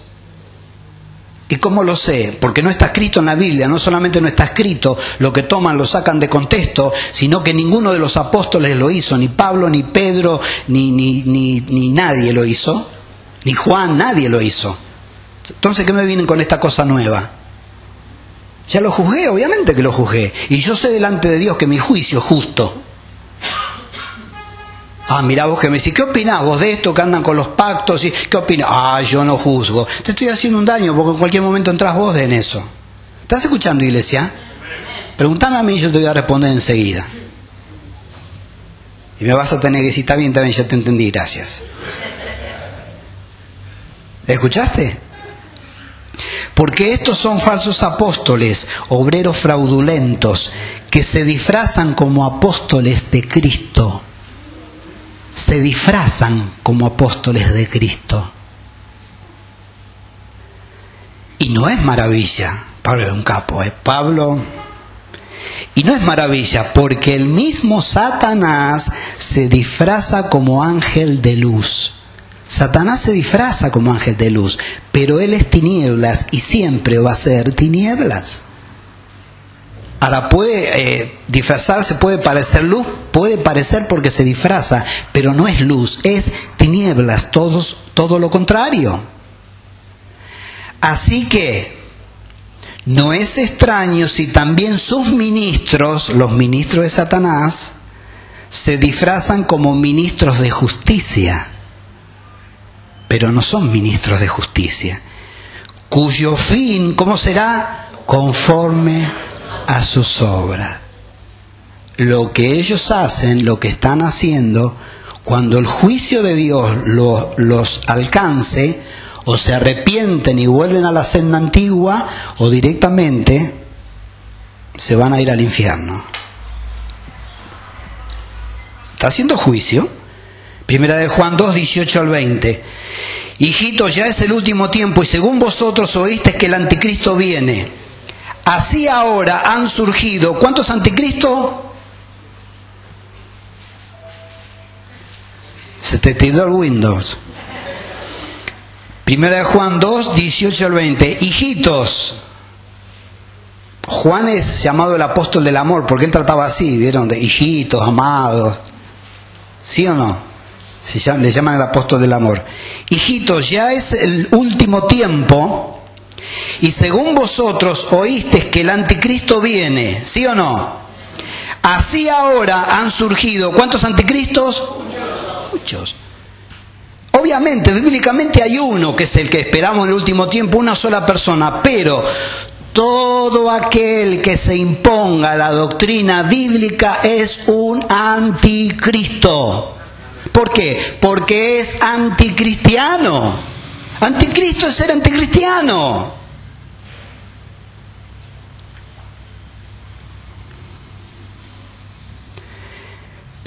¿Y cómo lo sé? Porque no está escrito en la Biblia, no solamente no está escrito, lo que toman lo sacan de contexto, sino que ninguno de los apóstoles lo hizo, ni Pablo, ni Pedro, ni, ni, ni, ni nadie lo hizo, ni Juan, nadie lo hizo. Entonces, ¿qué me vienen con esta cosa nueva? Ya lo juzgué, obviamente que lo juzgué. Y yo sé delante de Dios que mi juicio es justo. Ah, mira vos que me decís, ¿qué opinás vos de esto que andan con los pactos? Y, ¿Qué opinás? Ah, yo no juzgo. Te estoy haciendo un daño porque en cualquier momento entras vos en eso. ¿Estás escuchando, iglesia? Pregúntame a mí y yo te voy a responder enseguida. Y me vas a tener que decir, está bien, está bien, ya te entendí, gracias. ¿Escuchaste? Porque estos son falsos apóstoles, obreros fraudulentos, que se disfrazan como apóstoles de Cristo se disfrazan como apóstoles de Cristo. Y no es maravilla, Pablo es un capo, ¿eh? Pablo... Y no es maravilla, porque el mismo Satanás se disfraza como ángel de luz. Satanás se disfraza como ángel de luz, pero él es tinieblas y siempre va a ser tinieblas. Ahora puede eh, disfrazarse, puede parecer luz, puede parecer porque se disfraza, pero no es luz, es tinieblas, todo lo contrario. Así que no es extraño si también sus ministros, los ministros de Satanás, se disfrazan como ministros de justicia, pero no son ministros de justicia, cuyo fin, ¿cómo será? Conforme a sus obras. Lo que ellos hacen, lo que están haciendo, cuando el juicio de Dios los alcance, o se arrepienten y vuelven a la senda antigua, o directamente se van a ir al infierno. ¿Está haciendo juicio? Primera de Juan 2, 18 al 20. Hijitos, ya es el último tiempo y según vosotros oíste que el anticristo viene Así ahora han surgido, ¿cuántos anticristos? Se te tiró el Windows. Primera de Juan 2, 18 al 20. Hijitos. Juan es llamado el apóstol del amor, porque él trataba así, ¿vieron? De hijitos, amados. ¿Sí o no? Se le llaman el apóstol del amor. Hijitos, ya es el último tiempo y según vosotros oísteis que el anticristo viene, ¿sí o no? Así ahora han surgido, ¿cuántos anticristos? Muchos. Obviamente, bíblicamente hay uno que es el que esperamos en el último tiempo, una sola persona, pero todo aquel que se imponga la doctrina bíblica es un anticristo. ¿Por qué? Porque es anticristiano. Anticristo es ser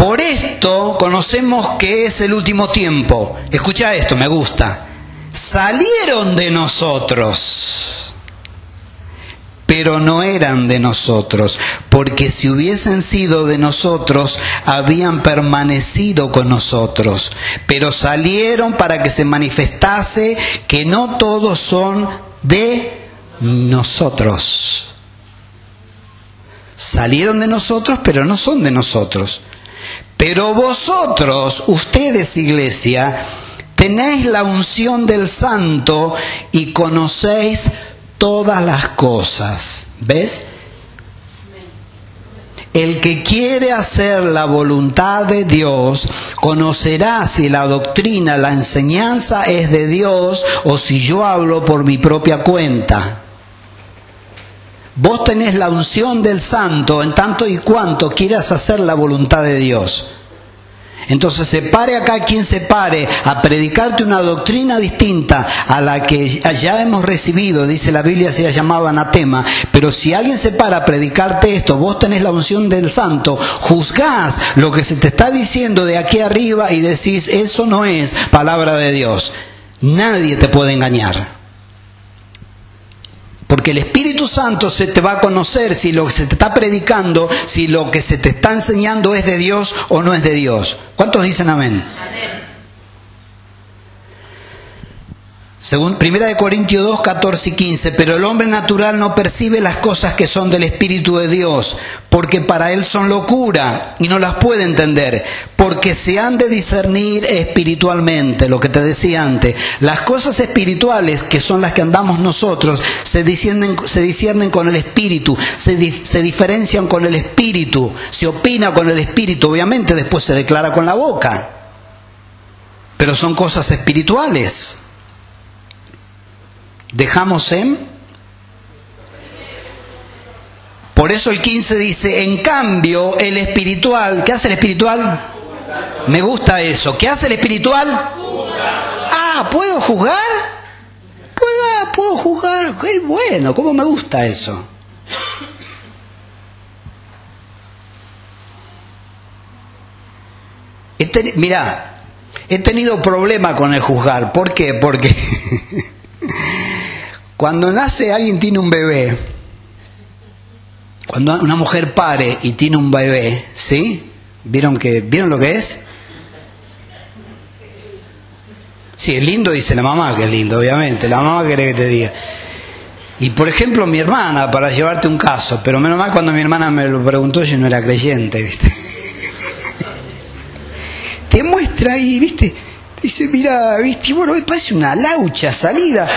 Por esto conocemos que es el último tiempo. Escucha esto, me gusta. Salieron de nosotros, pero no eran de nosotros, porque si hubiesen sido de nosotros, habían permanecido con nosotros. Pero salieron para que se manifestase que no todos son de nosotros. Salieron de nosotros, pero no son de nosotros. Pero vosotros, ustedes iglesia, tenéis la unción del santo y conocéis todas las cosas. ¿Ves? El que quiere hacer la voluntad de Dios conocerá si la doctrina, la enseñanza es de Dios o si yo hablo por mi propia cuenta. Vos tenés la unción del santo en tanto y cuanto quieras hacer la voluntad de Dios. Entonces se pare acá quien se pare a predicarte una doctrina distinta a la que ya hemos recibido, dice la Biblia se la llamaba anatema, pero si alguien se para a predicarte esto, vos tenés la unción del santo, juzgás lo que se te está diciendo de aquí arriba y decís, eso no es palabra de Dios. Nadie te puede engañar. Porque el Espíritu Santo se te va a conocer si lo que se te está predicando, si lo que se te está enseñando es de Dios o no es de Dios. ¿Cuántos dicen amén? amén. Según 1 Corintios 2, 14 y 15, pero el hombre natural no percibe las cosas que son del Espíritu de Dios, porque para él son locura y no las puede entender, porque se han de discernir espiritualmente, lo que te decía antes. Las cosas espirituales, que son las que andamos nosotros, se disciernen, se disciernen con el Espíritu, se, se diferencian con el Espíritu, se opina con el Espíritu, obviamente después se declara con la boca, pero son cosas espirituales. ¿Dejamos en? Por eso el 15 dice, en cambio, el espiritual, ¿qué hace el espiritual? Me gusta eso. ¿Qué hace el espiritual? Ah, ¿puedo jugar? ¿Puedo, puedo jugar? Qué bueno, ¿cómo me gusta eso? Mira, he tenido problema con el juzgar. ¿Por qué? Porque Cuando nace alguien tiene un bebé, cuando una mujer pare y tiene un bebé, ¿sí? ¿Vieron, que, ¿vieron lo que es? Sí, es lindo, dice la mamá que es lindo, obviamente. La mamá quiere que te diga. Y por ejemplo, mi hermana, para llevarte un caso, pero menos mal cuando mi hermana me lo preguntó, yo no era creyente, ¿viste? Te muestra ahí, ¿viste? Dice, mira, viste, bueno, parece una laucha salida.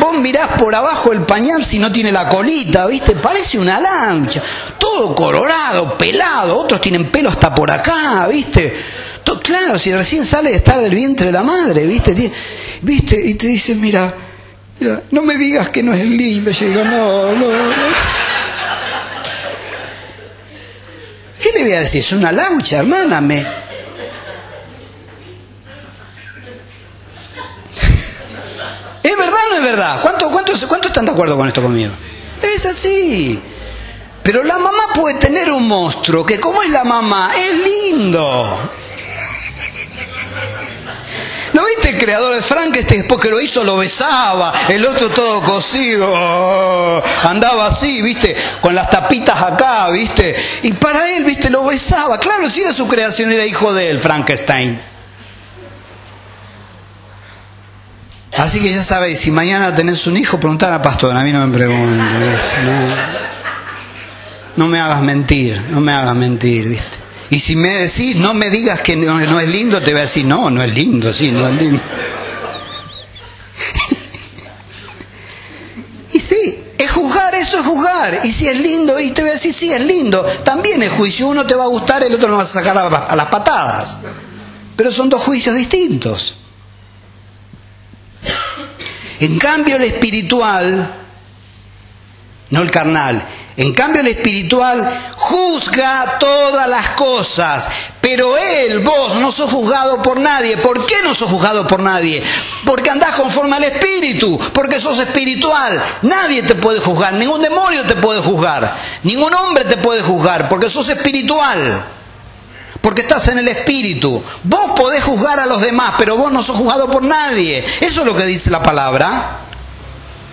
Vos mirás por abajo el pañal si no tiene la colita, viste, parece una laucha. Todo colorado, pelado, otros tienen pelo hasta por acá, viste. claro, si recién sale de estar del vientre de la madre, viste, viste, y te dice, mira, mira, no me digas que no es lindo. Yo digo, no, no, no. ¿Qué le voy a decir? Es una laucha, hermana, me ¿Es verdad o no es verdad? ¿Cuántos cuánto, cuánto están de acuerdo con esto conmigo? Es así. Pero la mamá puede tener un monstruo que como es la mamá, es lindo. ¿No viste el creador de Frankenstein después que lo hizo lo besaba, el otro todo cosido, oh, andaba así, viste, con las tapitas acá, viste, y para él, viste, lo besaba. Claro, si era su creación, era hijo de él, Frankenstein. Así que ya sabéis, si mañana tenés un hijo, preguntar a pastor, a mí no me pregunten. No, me hagas mentir, no me hagas mentir, ¿viste? Y si me decís, no me digas que no, no, es lindo, te voy a decir, no, no es lindo, sí, no es lindo. y sí, es juzgar, eso es juzgar. Y si es lindo, y te voy a decir, sí, es lindo, también es juicio. Uno te va a gustar, el otro lo vas a sacar a las patadas. Pero son dos juicios distintos. En cambio el espiritual, no el carnal, en cambio el espiritual juzga todas las cosas, pero él, vos, no sos juzgado por nadie. ¿Por qué no sos juzgado por nadie? Porque andás conforme al espíritu, porque sos espiritual. Nadie te puede juzgar, ningún demonio te puede juzgar, ningún hombre te puede juzgar, porque sos espiritual. Porque estás en el Espíritu. Vos podés juzgar a los demás, pero vos no sos juzgado por nadie. Eso es lo que dice la palabra.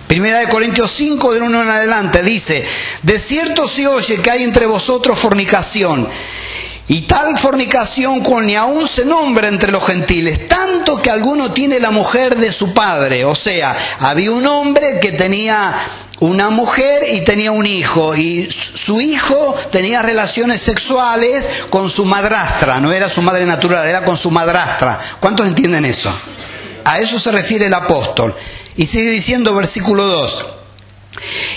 Primera de Corintios 5, de uno en adelante, dice, de cierto se oye que hay entre vosotros fornicación. Y tal fornicación con ni aún se nombra entre los gentiles, tanto que alguno tiene la mujer de su padre. O sea, había un hombre que tenía una mujer y tenía un hijo, y su hijo tenía relaciones sexuales con su madrastra, no era su madre natural, era con su madrastra. ¿Cuántos entienden eso? A eso se refiere el apóstol. Y sigue diciendo versículo 2,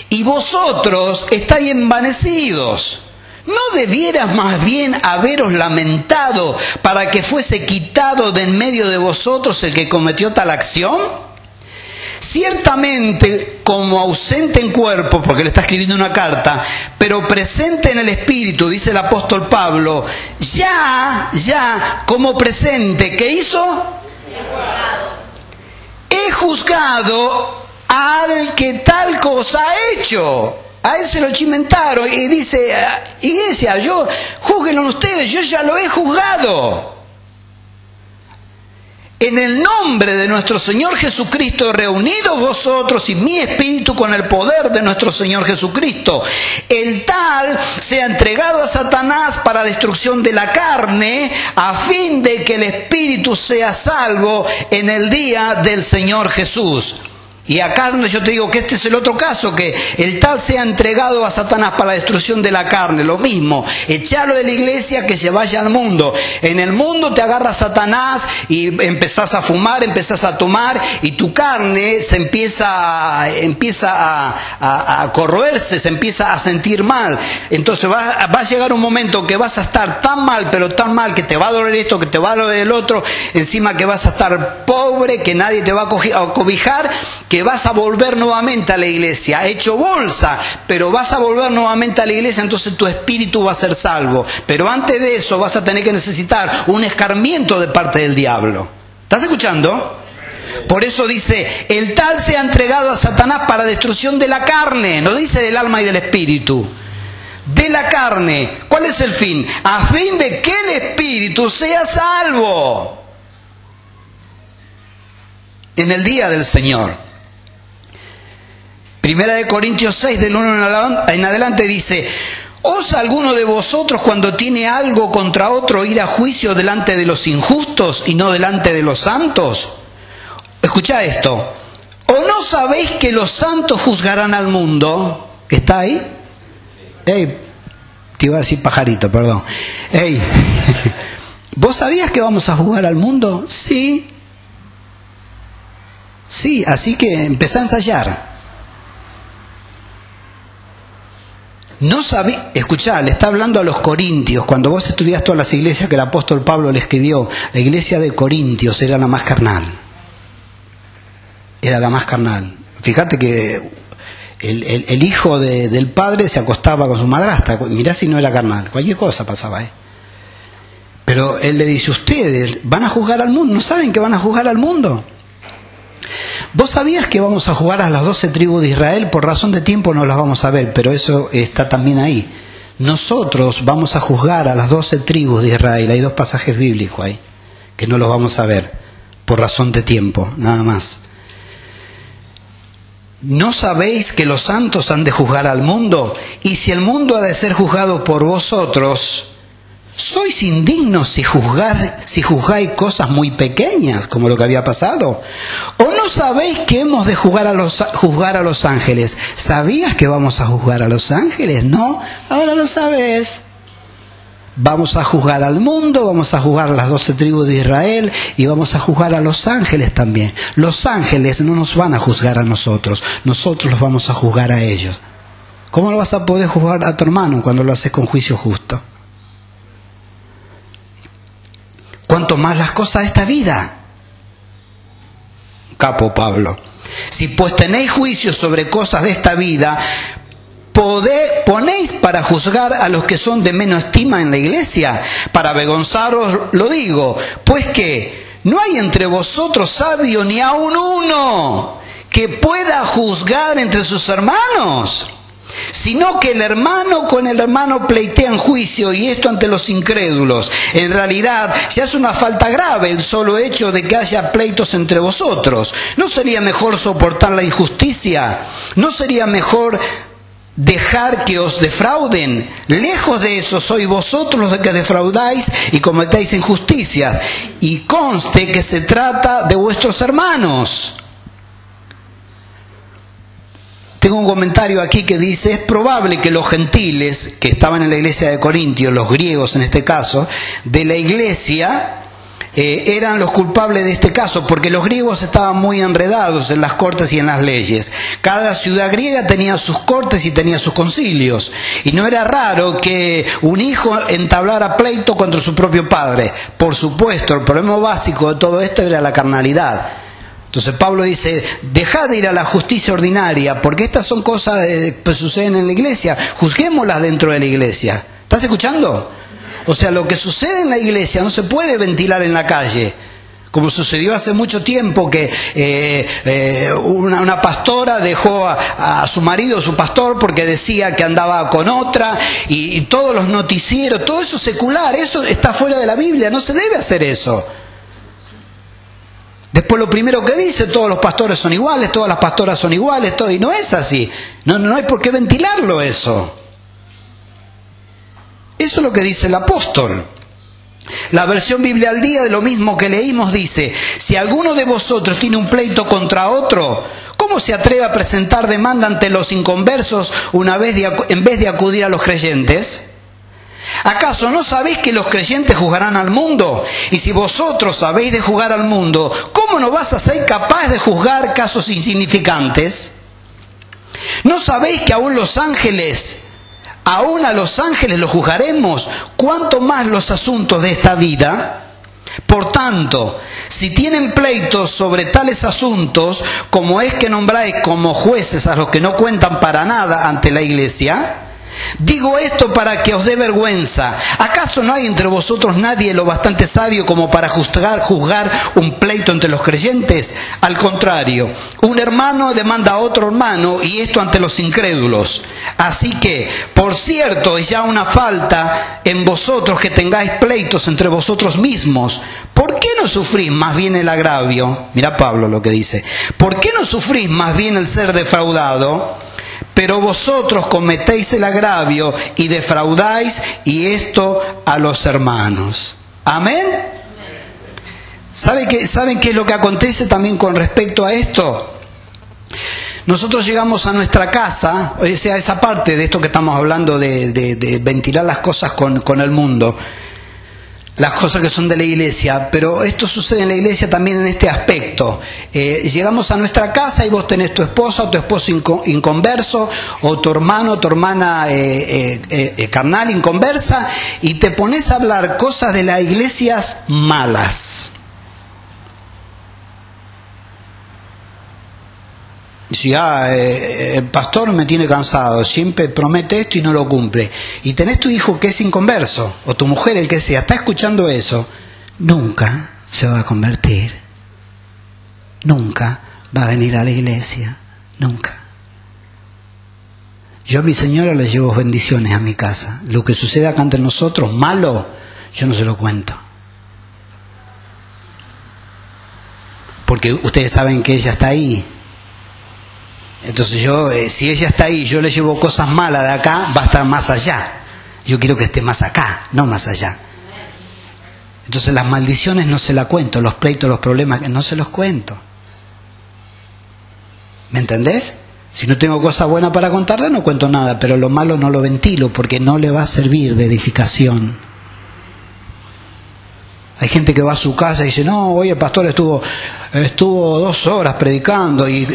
y vosotros estáis envanecidos ¿No debieras más bien haberos lamentado para que fuese quitado de en medio de vosotros el que cometió tal acción? Ciertamente como ausente en cuerpo, porque le está escribiendo una carta, pero presente en el espíritu, dice el apóstol Pablo, ya, ya, como presente, ¿qué hizo? He juzgado al que tal cosa ha hecho. A él se lo chimentaron y dice, iglesia, yo, juzguenlo ustedes, yo ya lo he juzgado. En el nombre de nuestro Señor Jesucristo, reunidos vosotros y mi espíritu con el poder de nuestro Señor Jesucristo, el tal sea entregado a Satanás para destrucción de la carne, a fin de que el espíritu sea salvo en el día del Señor Jesús. Y acá donde yo te digo que este es el otro caso, que el tal sea entregado a Satanás para la destrucción de la carne, lo mismo, echarlo de la iglesia que se vaya al mundo. En el mundo te agarra Satanás y empezás a fumar, empezás a tomar y tu carne se empieza, empieza a, a, corroerse, se empieza a sentir mal. Entonces va, va a llegar un momento que vas a estar tan mal, pero tan mal, que te va a doler esto, que te va a doler el otro, encima que vas a estar pobre, que nadie te va a cobijar que vas a volver nuevamente a la iglesia, hecho bolsa, pero vas a volver nuevamente a la iglesia, entonces tu espíritu va a ser salvo. Pero antes de eso vas a tener que necesitar un escarmiento de parte del diablo. ¿Estás escuchando? Por eso dice, el tal se ha entregado a Satanás para destrucción de la carne, no dice del alma y del espíritu. De la carne, ¿cuál es el fin? A fin de que el espíritu sea salvo en el día del Señor. Primera de Corintios 6, del 1 en adelante dice, ¿Osa alguno de vosotros cuando tiene algo contra otro ir a juicio delante de los injustos y no delante de los santos? Escucha esto. ¿O no sabéis que los santos juzgarán al mundo? ¿Está ahí? Ey, te iba a decir pajarito, perdón. Ey, ¿vos sabías que vamos a juzgar al mundo? Sí. Sí, así que empezá a ensayar. No sabía, escuchá, le está hablando a los corintios, cuando vos estudias todas las iglesias que el apóstol Pablo le escribió, la iglesia de Corintios era la más carnal, era la más carnal. Fíjate que el, hijo del padre se acostaba con su madrastra, mirá si no era carnal, cualquier cosa pasaba, ¿eh? Pero él le dice, ustedes van a juzgar al mundo, ¿no saben que van a juzgar al mundo? ¿Vos sabías que vamos a jugar a las doce tribus de Israel? Por razón de tiempo no las vamos a ver, pero eso está también ahí. Nosotros vamos a juzgar a las doce tribus de Israel. Hay dos pasajes bíblicos ahí, que no los vamos a ver, por razón de tiempo, nada más. ¿No sabéis que los santos han de juzgar al mundo? Y si el mundo ha de ser juzgado por vosotros, ¿Sois indignos si, juzgar, si juzgáis cosas muy pequeñas, como lo que había pasado? ¿O no sabéis que hemos de juzgar a, los, juzgar a los ángeles? ¿Sabías que vamos a juzgar a los ángeles? No, ahora lo sabes. Vamos a juzgar al mundo, vamos a juzgar a las doce tribus de Israel y vamos a juzgar a los ángeles también. Los ángeles no nos van a juzgar a nosotros, nosotros los vamos a juzgar a ellos. ¿Cómo lo vas a poder juzgar a tu hermano cuando lo haces con juicio justo? Cuanto más las cosas de esta vida. Capo Pablo. Si pues tenéis juicio sobre cosas de esta vida, ponéis para juzgar a los que son de menos estima en la iglesia. Para avergonzaros lo digo, pues que no hay entre vosotros sabio ni aun uno que pueda juzgar entre sus hermanos. Sino que el hermano con el hermano pleitea en juicio y esto ante los incrédulos. En realidad, ya es una falta grave el solo hecho de que haya pleitos entre vosotros. ¿No sería mejor soportar la injusticia? ¿No sería mejor dejar que os defrauden. Lejos de eso sois vosotros los que defraudáis y cometéis injusticias. Y conste que se trata de vuestros hermanos. Tengo un comentario aquí que dice, es probable que los gentiles que estaban en la iglesia de Corintios, los griegos en este caso, de la iglesia, eh, eran los culpables de este caso, porque los griegos estaban muy enredados en las cortes y en las leyes. Cada ciudad griega tenía sus cortes y tenía sus concilios. Y no era raro que un hijo entablara pleito contra su propio padre. Por supuesto, el problema básico de todo esto era la carnalidad. Entonces Pablo dice, dejad de ir a la justicia ordinaria, porque estas son cosas que pues, suceden en la iglesia, juzguémoslas dentro de la iglesia. ¿Estás escuchando? O sea, lo que sucede en la iglesia no se puede ventilar en la calle. Como sucedió hace mucho tiempo que eh, eh, una, pastora dejó a, su marido, su pastor, porque decía que andaba con otra, y todos los noticieros, todo eso secular, eso está fuera de la Biblia, no se debe hacer eso. Después lo primero que dice, todos los pastores son iguales, todas las pastoras son iguales, todo, y no es así. No, no hay por qué ventilarlo eso. Eso es lo que dice el apóstol. La versión Biblia al día de lo mismo que leímos dice, si alguno de vosotros tiene un pleito contra otro, ¿cómo se atreve a presentar demanda ante los inconversos una vez en vez de acudir a los creyentes? ¿Acaso no sabéis que los creyentes juzgarán al mundo? Y si vosotros sabéis de juzgar al mundo, ¿cómo no vas a ser capaz de juzgar casos insignificantes? ¿No sabéis que aún los ángeles Aún a los ángeles los juzgaremos, cuanto más los asuntos de esta vida. Por tanto, si tienen pleitos sobre tales asuntos, como es que nombráis como jueces a los que no cuentan para nada ante la iglesia, Digo esto para que os dé vergüenza. ¿Acaso no hay entre vosotros nadie lo bastante sabio como para juzgar, juzgar un pleito entre los creyentes? Al contrario, un hermano demanda a otro hermano y esto ante los incrédulos. Así que, por cierto, es ya una falta en vosotros que tengáis pleitos entre vosotros mismos. ¿Por qué no sufrís más bien el agravio? Mira Pablo lo que dice. ¿Por qué no sufrís más bien el ser defraudado? Pero vosotros cometéis el agravio y defraudáis y esto a los hermanos. Amén. ¿Saben qué, ¿Saben qué es lo que acontece también con respecto a esto? Nosotros llegamos a nuestra casa, o sea, esa parte de esto que estamos hablando de, ventilar las cosas con, con el mundo las cosas que son de la iglesia, pero esto sucede en la iglesia también en este aspecto. Eh, llegamos a nuestra casa y vos tenés tu esposa tu esposo inconverso, o tu hermano tu hermana eh, eh, carnal inconversa, y te pones a hablar cosas de las iglesias malas. Si ah, eh, el pastor me tiene cansado, siempre promete esto y no lo cumple. Y tenés tu hijo que es inconverso, o tu mujer, el que sea, está escuchando eso, nunca se va a convertir. Nunca va a venir a la iglesia. Nunca. Yo a mi señora le llevo bendiciones a mi casa. Lo que sucede acá entre nosotros, malo, yo no se lo cuento. Porque ustedes saben que ella está ahí entonces yo, eh, si ella está ahí, yo le llevo cosas malas de acá, va a estar más allá. Yo quiero que esté más acá, no más allá. Entonces las maldiciones no se las cuento, los pleitos, los problemas, no se los cuento. ¿Me entendés? Si no tengo cosa buena para contarle, no cuento nada, pero lo malo no lo ventilo porque no le va a servir de edificación. Hay gente que va a su casa y dice, no, hoy el pastor estuvo, estuvo dos horas predicando y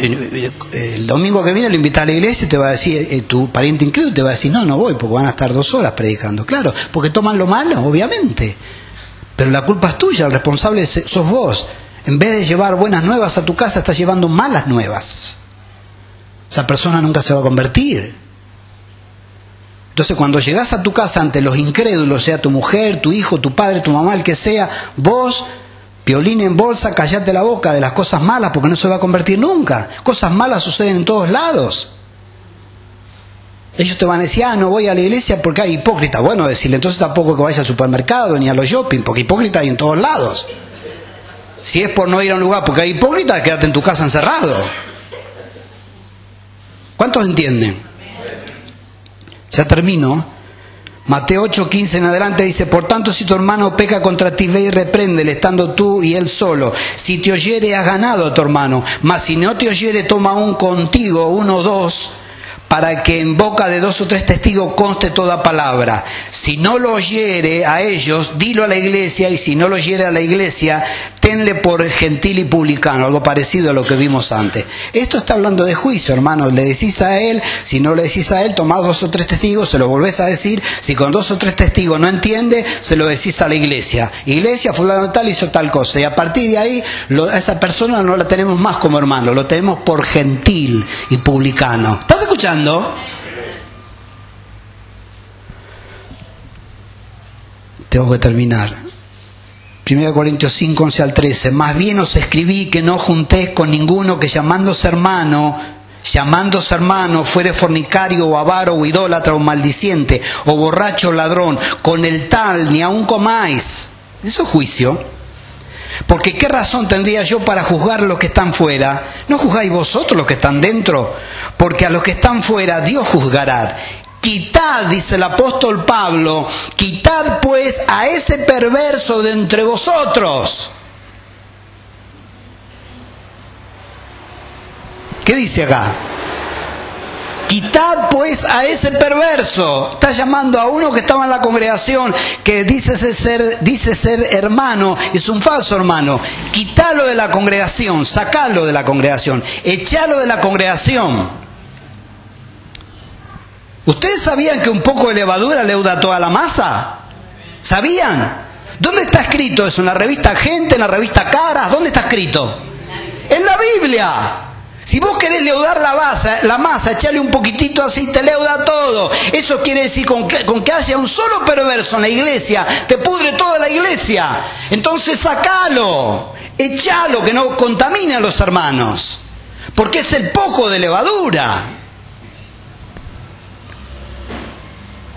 el domingo que viene lo invita a la iglesia y te va a decir, eh, tu pariente incluido te va a decir, no, no voy porque van a estar dos horas predicando. Claro, porque toman lo malo, obviamente. Pero la culpa es tuya, el responsable sos vos. En vez de llevar buenas nuevas a tu casa, estás llevando malas nuevas. Esa persona nunca se va a convertir. Entonces cuando llegas a tu casa ante los incrédulos, sea tu mujer, tu hijo, tu padre, tu mamá, el que sea, vos, piolín en bolsa, callate la boca de las cosas malas porque no se va a convertir nunca. Cosas malas suceden en todos lados. Ellos te van a decir, ah, no voy a la iglesia porque hay hipócritas. Bueno, decirle, entonces tampoco que vayas al supermercado ni a los shopping, porque hipócritas hay en todos lados. Si es por no ir a un lugar porque hay hipócritas, quédate en tu casa encerrado. ¿Cuántos entienden? Ya termino. Mateo 8, 15 en adelante dice, por tanto si tu hermano peca contra ti, ve y repréndele, estando tú y él solo. Si te oyere, has ganado a tu hermano, mas si no te oyere, toma un contigo, uno o dos, para que en boca de dos o tres testigos conste toda palabra. Si no lo oyere a ellos, dilo a la iglesia, y si no lo oyere a la iglesia, tenle por gentil y publicano, algo parecido a lo que vimos antes. Esto está hablando de juicio, hermanos. Le decís a él, si no le decís a él, tomás dos o tres testigos, se lo volvés a decir. Si con dos o tres testigos no entiende, se lo decís a la iglesia. Iglesia, fulano tal hizo tal cosa. Y a partir de ahí, a esa persona no la tenemos más como hermano, lo tenemos por gentil y publicano. ¿Estás escuchando? Tengo que terminar. 1 Corintios 5, 11 al 13. Más bien os escribí que no juntéis con ninguno que llamándose hermano, llamándose hermano, fuere fornicario o avaro o idólatra o maldiciente o borracho o ladrón, con el tal ni aun comáis. Eso es juicio. Porque ¿qué razón tendría yo para juzgar los que están fuera? ¿No juzgáis vosotros los que están dentro? Porque a los que están fuera Dios juzgará. Quitad, dice el apóstol Pablo, quitad pues a ese perverso de entre vosotros. ¿Qué dice acá? Quitad pues a ese perverso. Está llamando a uno que estaba en la congregación, que dice ser, dice ser hermano, es un falso hermano. Quitalo de la congregación, sacalo de la congregación, echalo de la congregación. ¿Ustedes sabían que un poco de levadura leuda toda la masa? ¿Sabían? ¿Dónde está escrito eso? ¿En la revista Gente? ¿En la revista Caras? ¿Dónde está escrito? En la Biblia. Si vos querés leudar la masa, la masa, echale un poquitito así, te leuda todo. Eso quiere decir con que, con que haya un solo perverso en la iglesia, te pudre toda la iglesia. Entonces sacalo, echalo, que no contamine a los hermanos. Porque es el poco de levadura.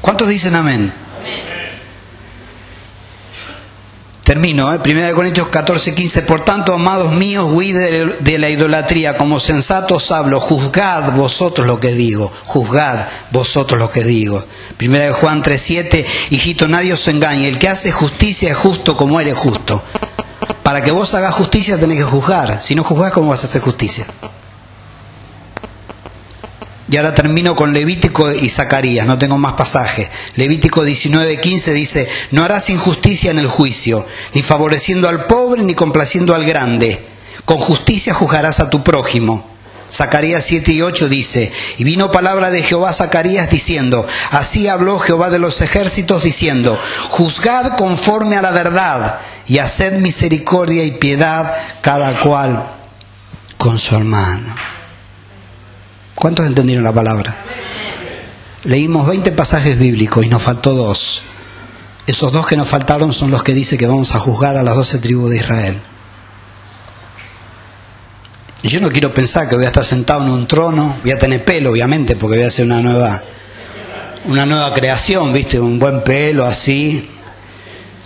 ¿Cuántos dicen amén? Termino, ¿eh? 1 Corintios 14, 15. Por tanto, amados míos, huid de, la idolatría. Como sensatos hablo, juzgad vosotros lo que digo. Juzgad vosotros lo que digo. 1 Juan 3, 7. Hijito, nadie os engañe. El que hace justicia es justo como él es justo. Para que vos hagas justicia tenés que juzgar. Si no juzgás, ¿cómo vas a hacer justicia? Y ahora termino con Levítico y Zacarías, no tengo más pasajes. Levítico 19:15 dice, no harás injusticia en el juicio, ni favoreciendo al pobre ni complaciendo al grande. Con justicia juzgarás a tu prójimo. Zacarías 7 y 8 dice, y vino palabra de Jehová a Zacarías diciendo, así habló Jehová de los ejércitos diciendo, juzgad conforme a la verdad y haced misericordia y piedad cada cual con su hermano. ¿Cuántos entendieron la palabra? Leímos 20 pasajes bíblicos y nos faltó dos. Esos dos que nos faltaron son los que dice que vamos a juzgar a las doce tribus de Israel. Yo no quiero pensar que voy a estar sentado en un trono, voy a tener pelo, obviamente, porque voy a hacer una nueva, una nueva creación, ¿viste? Un buen pelo así,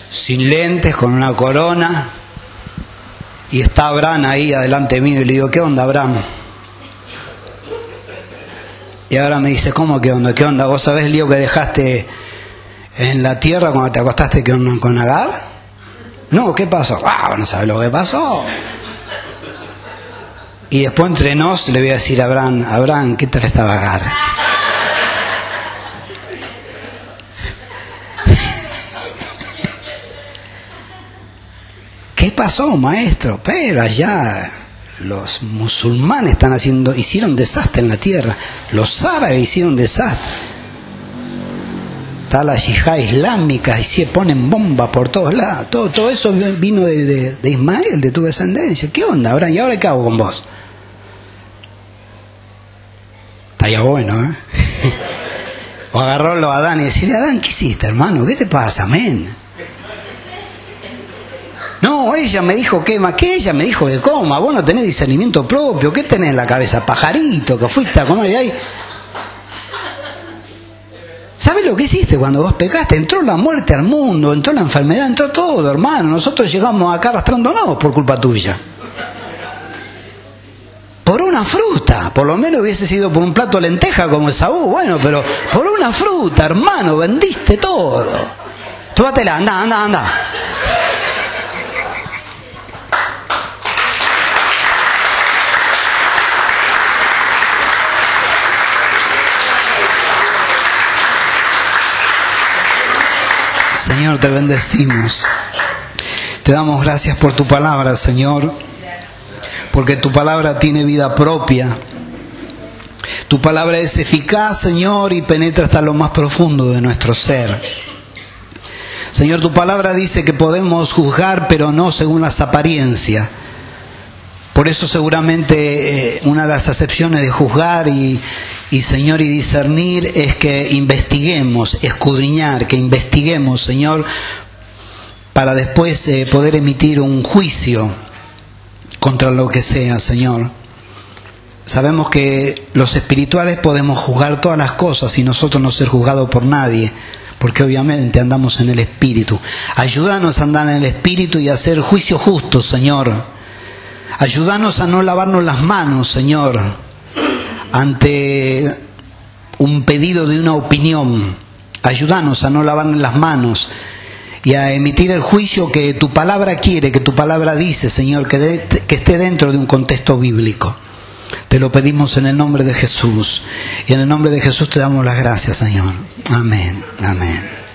sin lentes, con una corona. Y está Abraham ahí adelante mío y le digo, ¿qué onda, Abraham? Y ahora me dice, ¿cómo qué onda? ¿Qué onda? ¿Vos sabés el lío que dejaste en la tierra cuando te acostaste con, con Agar? No, ¿qué pasó? Ah, no sabes lo que pasó. Y después entre nos le voy a decir a Abraham, Abraham, ¿qué tal estaba Agar? ¿Qué pasó, maestro? Pero allá los musulmanes están haciendo, hicieron desastre en la tierra, los árabes hicieron desastre. Está la yihad islámica y se ponen bombas por todos lados. Todo, todo eso vino de, Ismael, de tu descendencia. ¿Qué onda, Abraham? ¿Y ahora qué hago con vos? Estaría bueno, ¿eh? o agarrarlo a Adán y decirle, Adán, ¿qué hiciste, hermano? ¿Qué te pasa, amén? No, ella me dijo que más que ella me dijo que coma, vos no tenés discernimiento propio, ¿qué tenés en la cabeza? Pajarito, que fuiste a comer de ahí. ¿Sabes lo que hiciste cuando vos pecaste? Entró la muerte al mundo, entró la enfermedad, entró todo, hermano. Nosotros llegamos acá arrastrándonos por culpa tuya. Por una fruta, por lo menos hubiese sido por un plato de lenteja como Esaú, bueno, pero por una fruta, hermano, vendiste todo. Tómatela, anda, anda, anda. Señor, te bendecimos. Te damos gracias por tu palabra, Señor, porque tu palabra tiene vida propia. Tu palabra es eficaz, Señor, y penetra hasta lo más profundo de nuestro ser. Señor, tu palabra dice que podemos juzgar, pero no según las apariencias. Por eso seguramente eh, una de las acepciones de juzgar y, y Señor, y discernir es que investiguemos, escudriñar, que investiguemos, Señor, para después eh, poder emitir un juicio contra lo que sea, Señor. Sabemos que los espirituales podemos juzgar todas las cosas y nosotros no ser juzgados por nadie, porque obviamente andamos en el Espíritu. Ayúdanos a andar en el Espíritu y a hacer juicio justo, Señor. Ayúdanos a no lavarnos las manos, Señor ante un pedido de una opinión. Ayúdanos a no lavar las manos y a emitir el juicio que tu palabra quiere, que tu palabra dice, Señor, que, que esté dentro de un contexto bíblico. Te lo pedimos en el nombre de Jesús. Y en el nombre de Jesús te damos las gracias, Señor. Amén. Amén.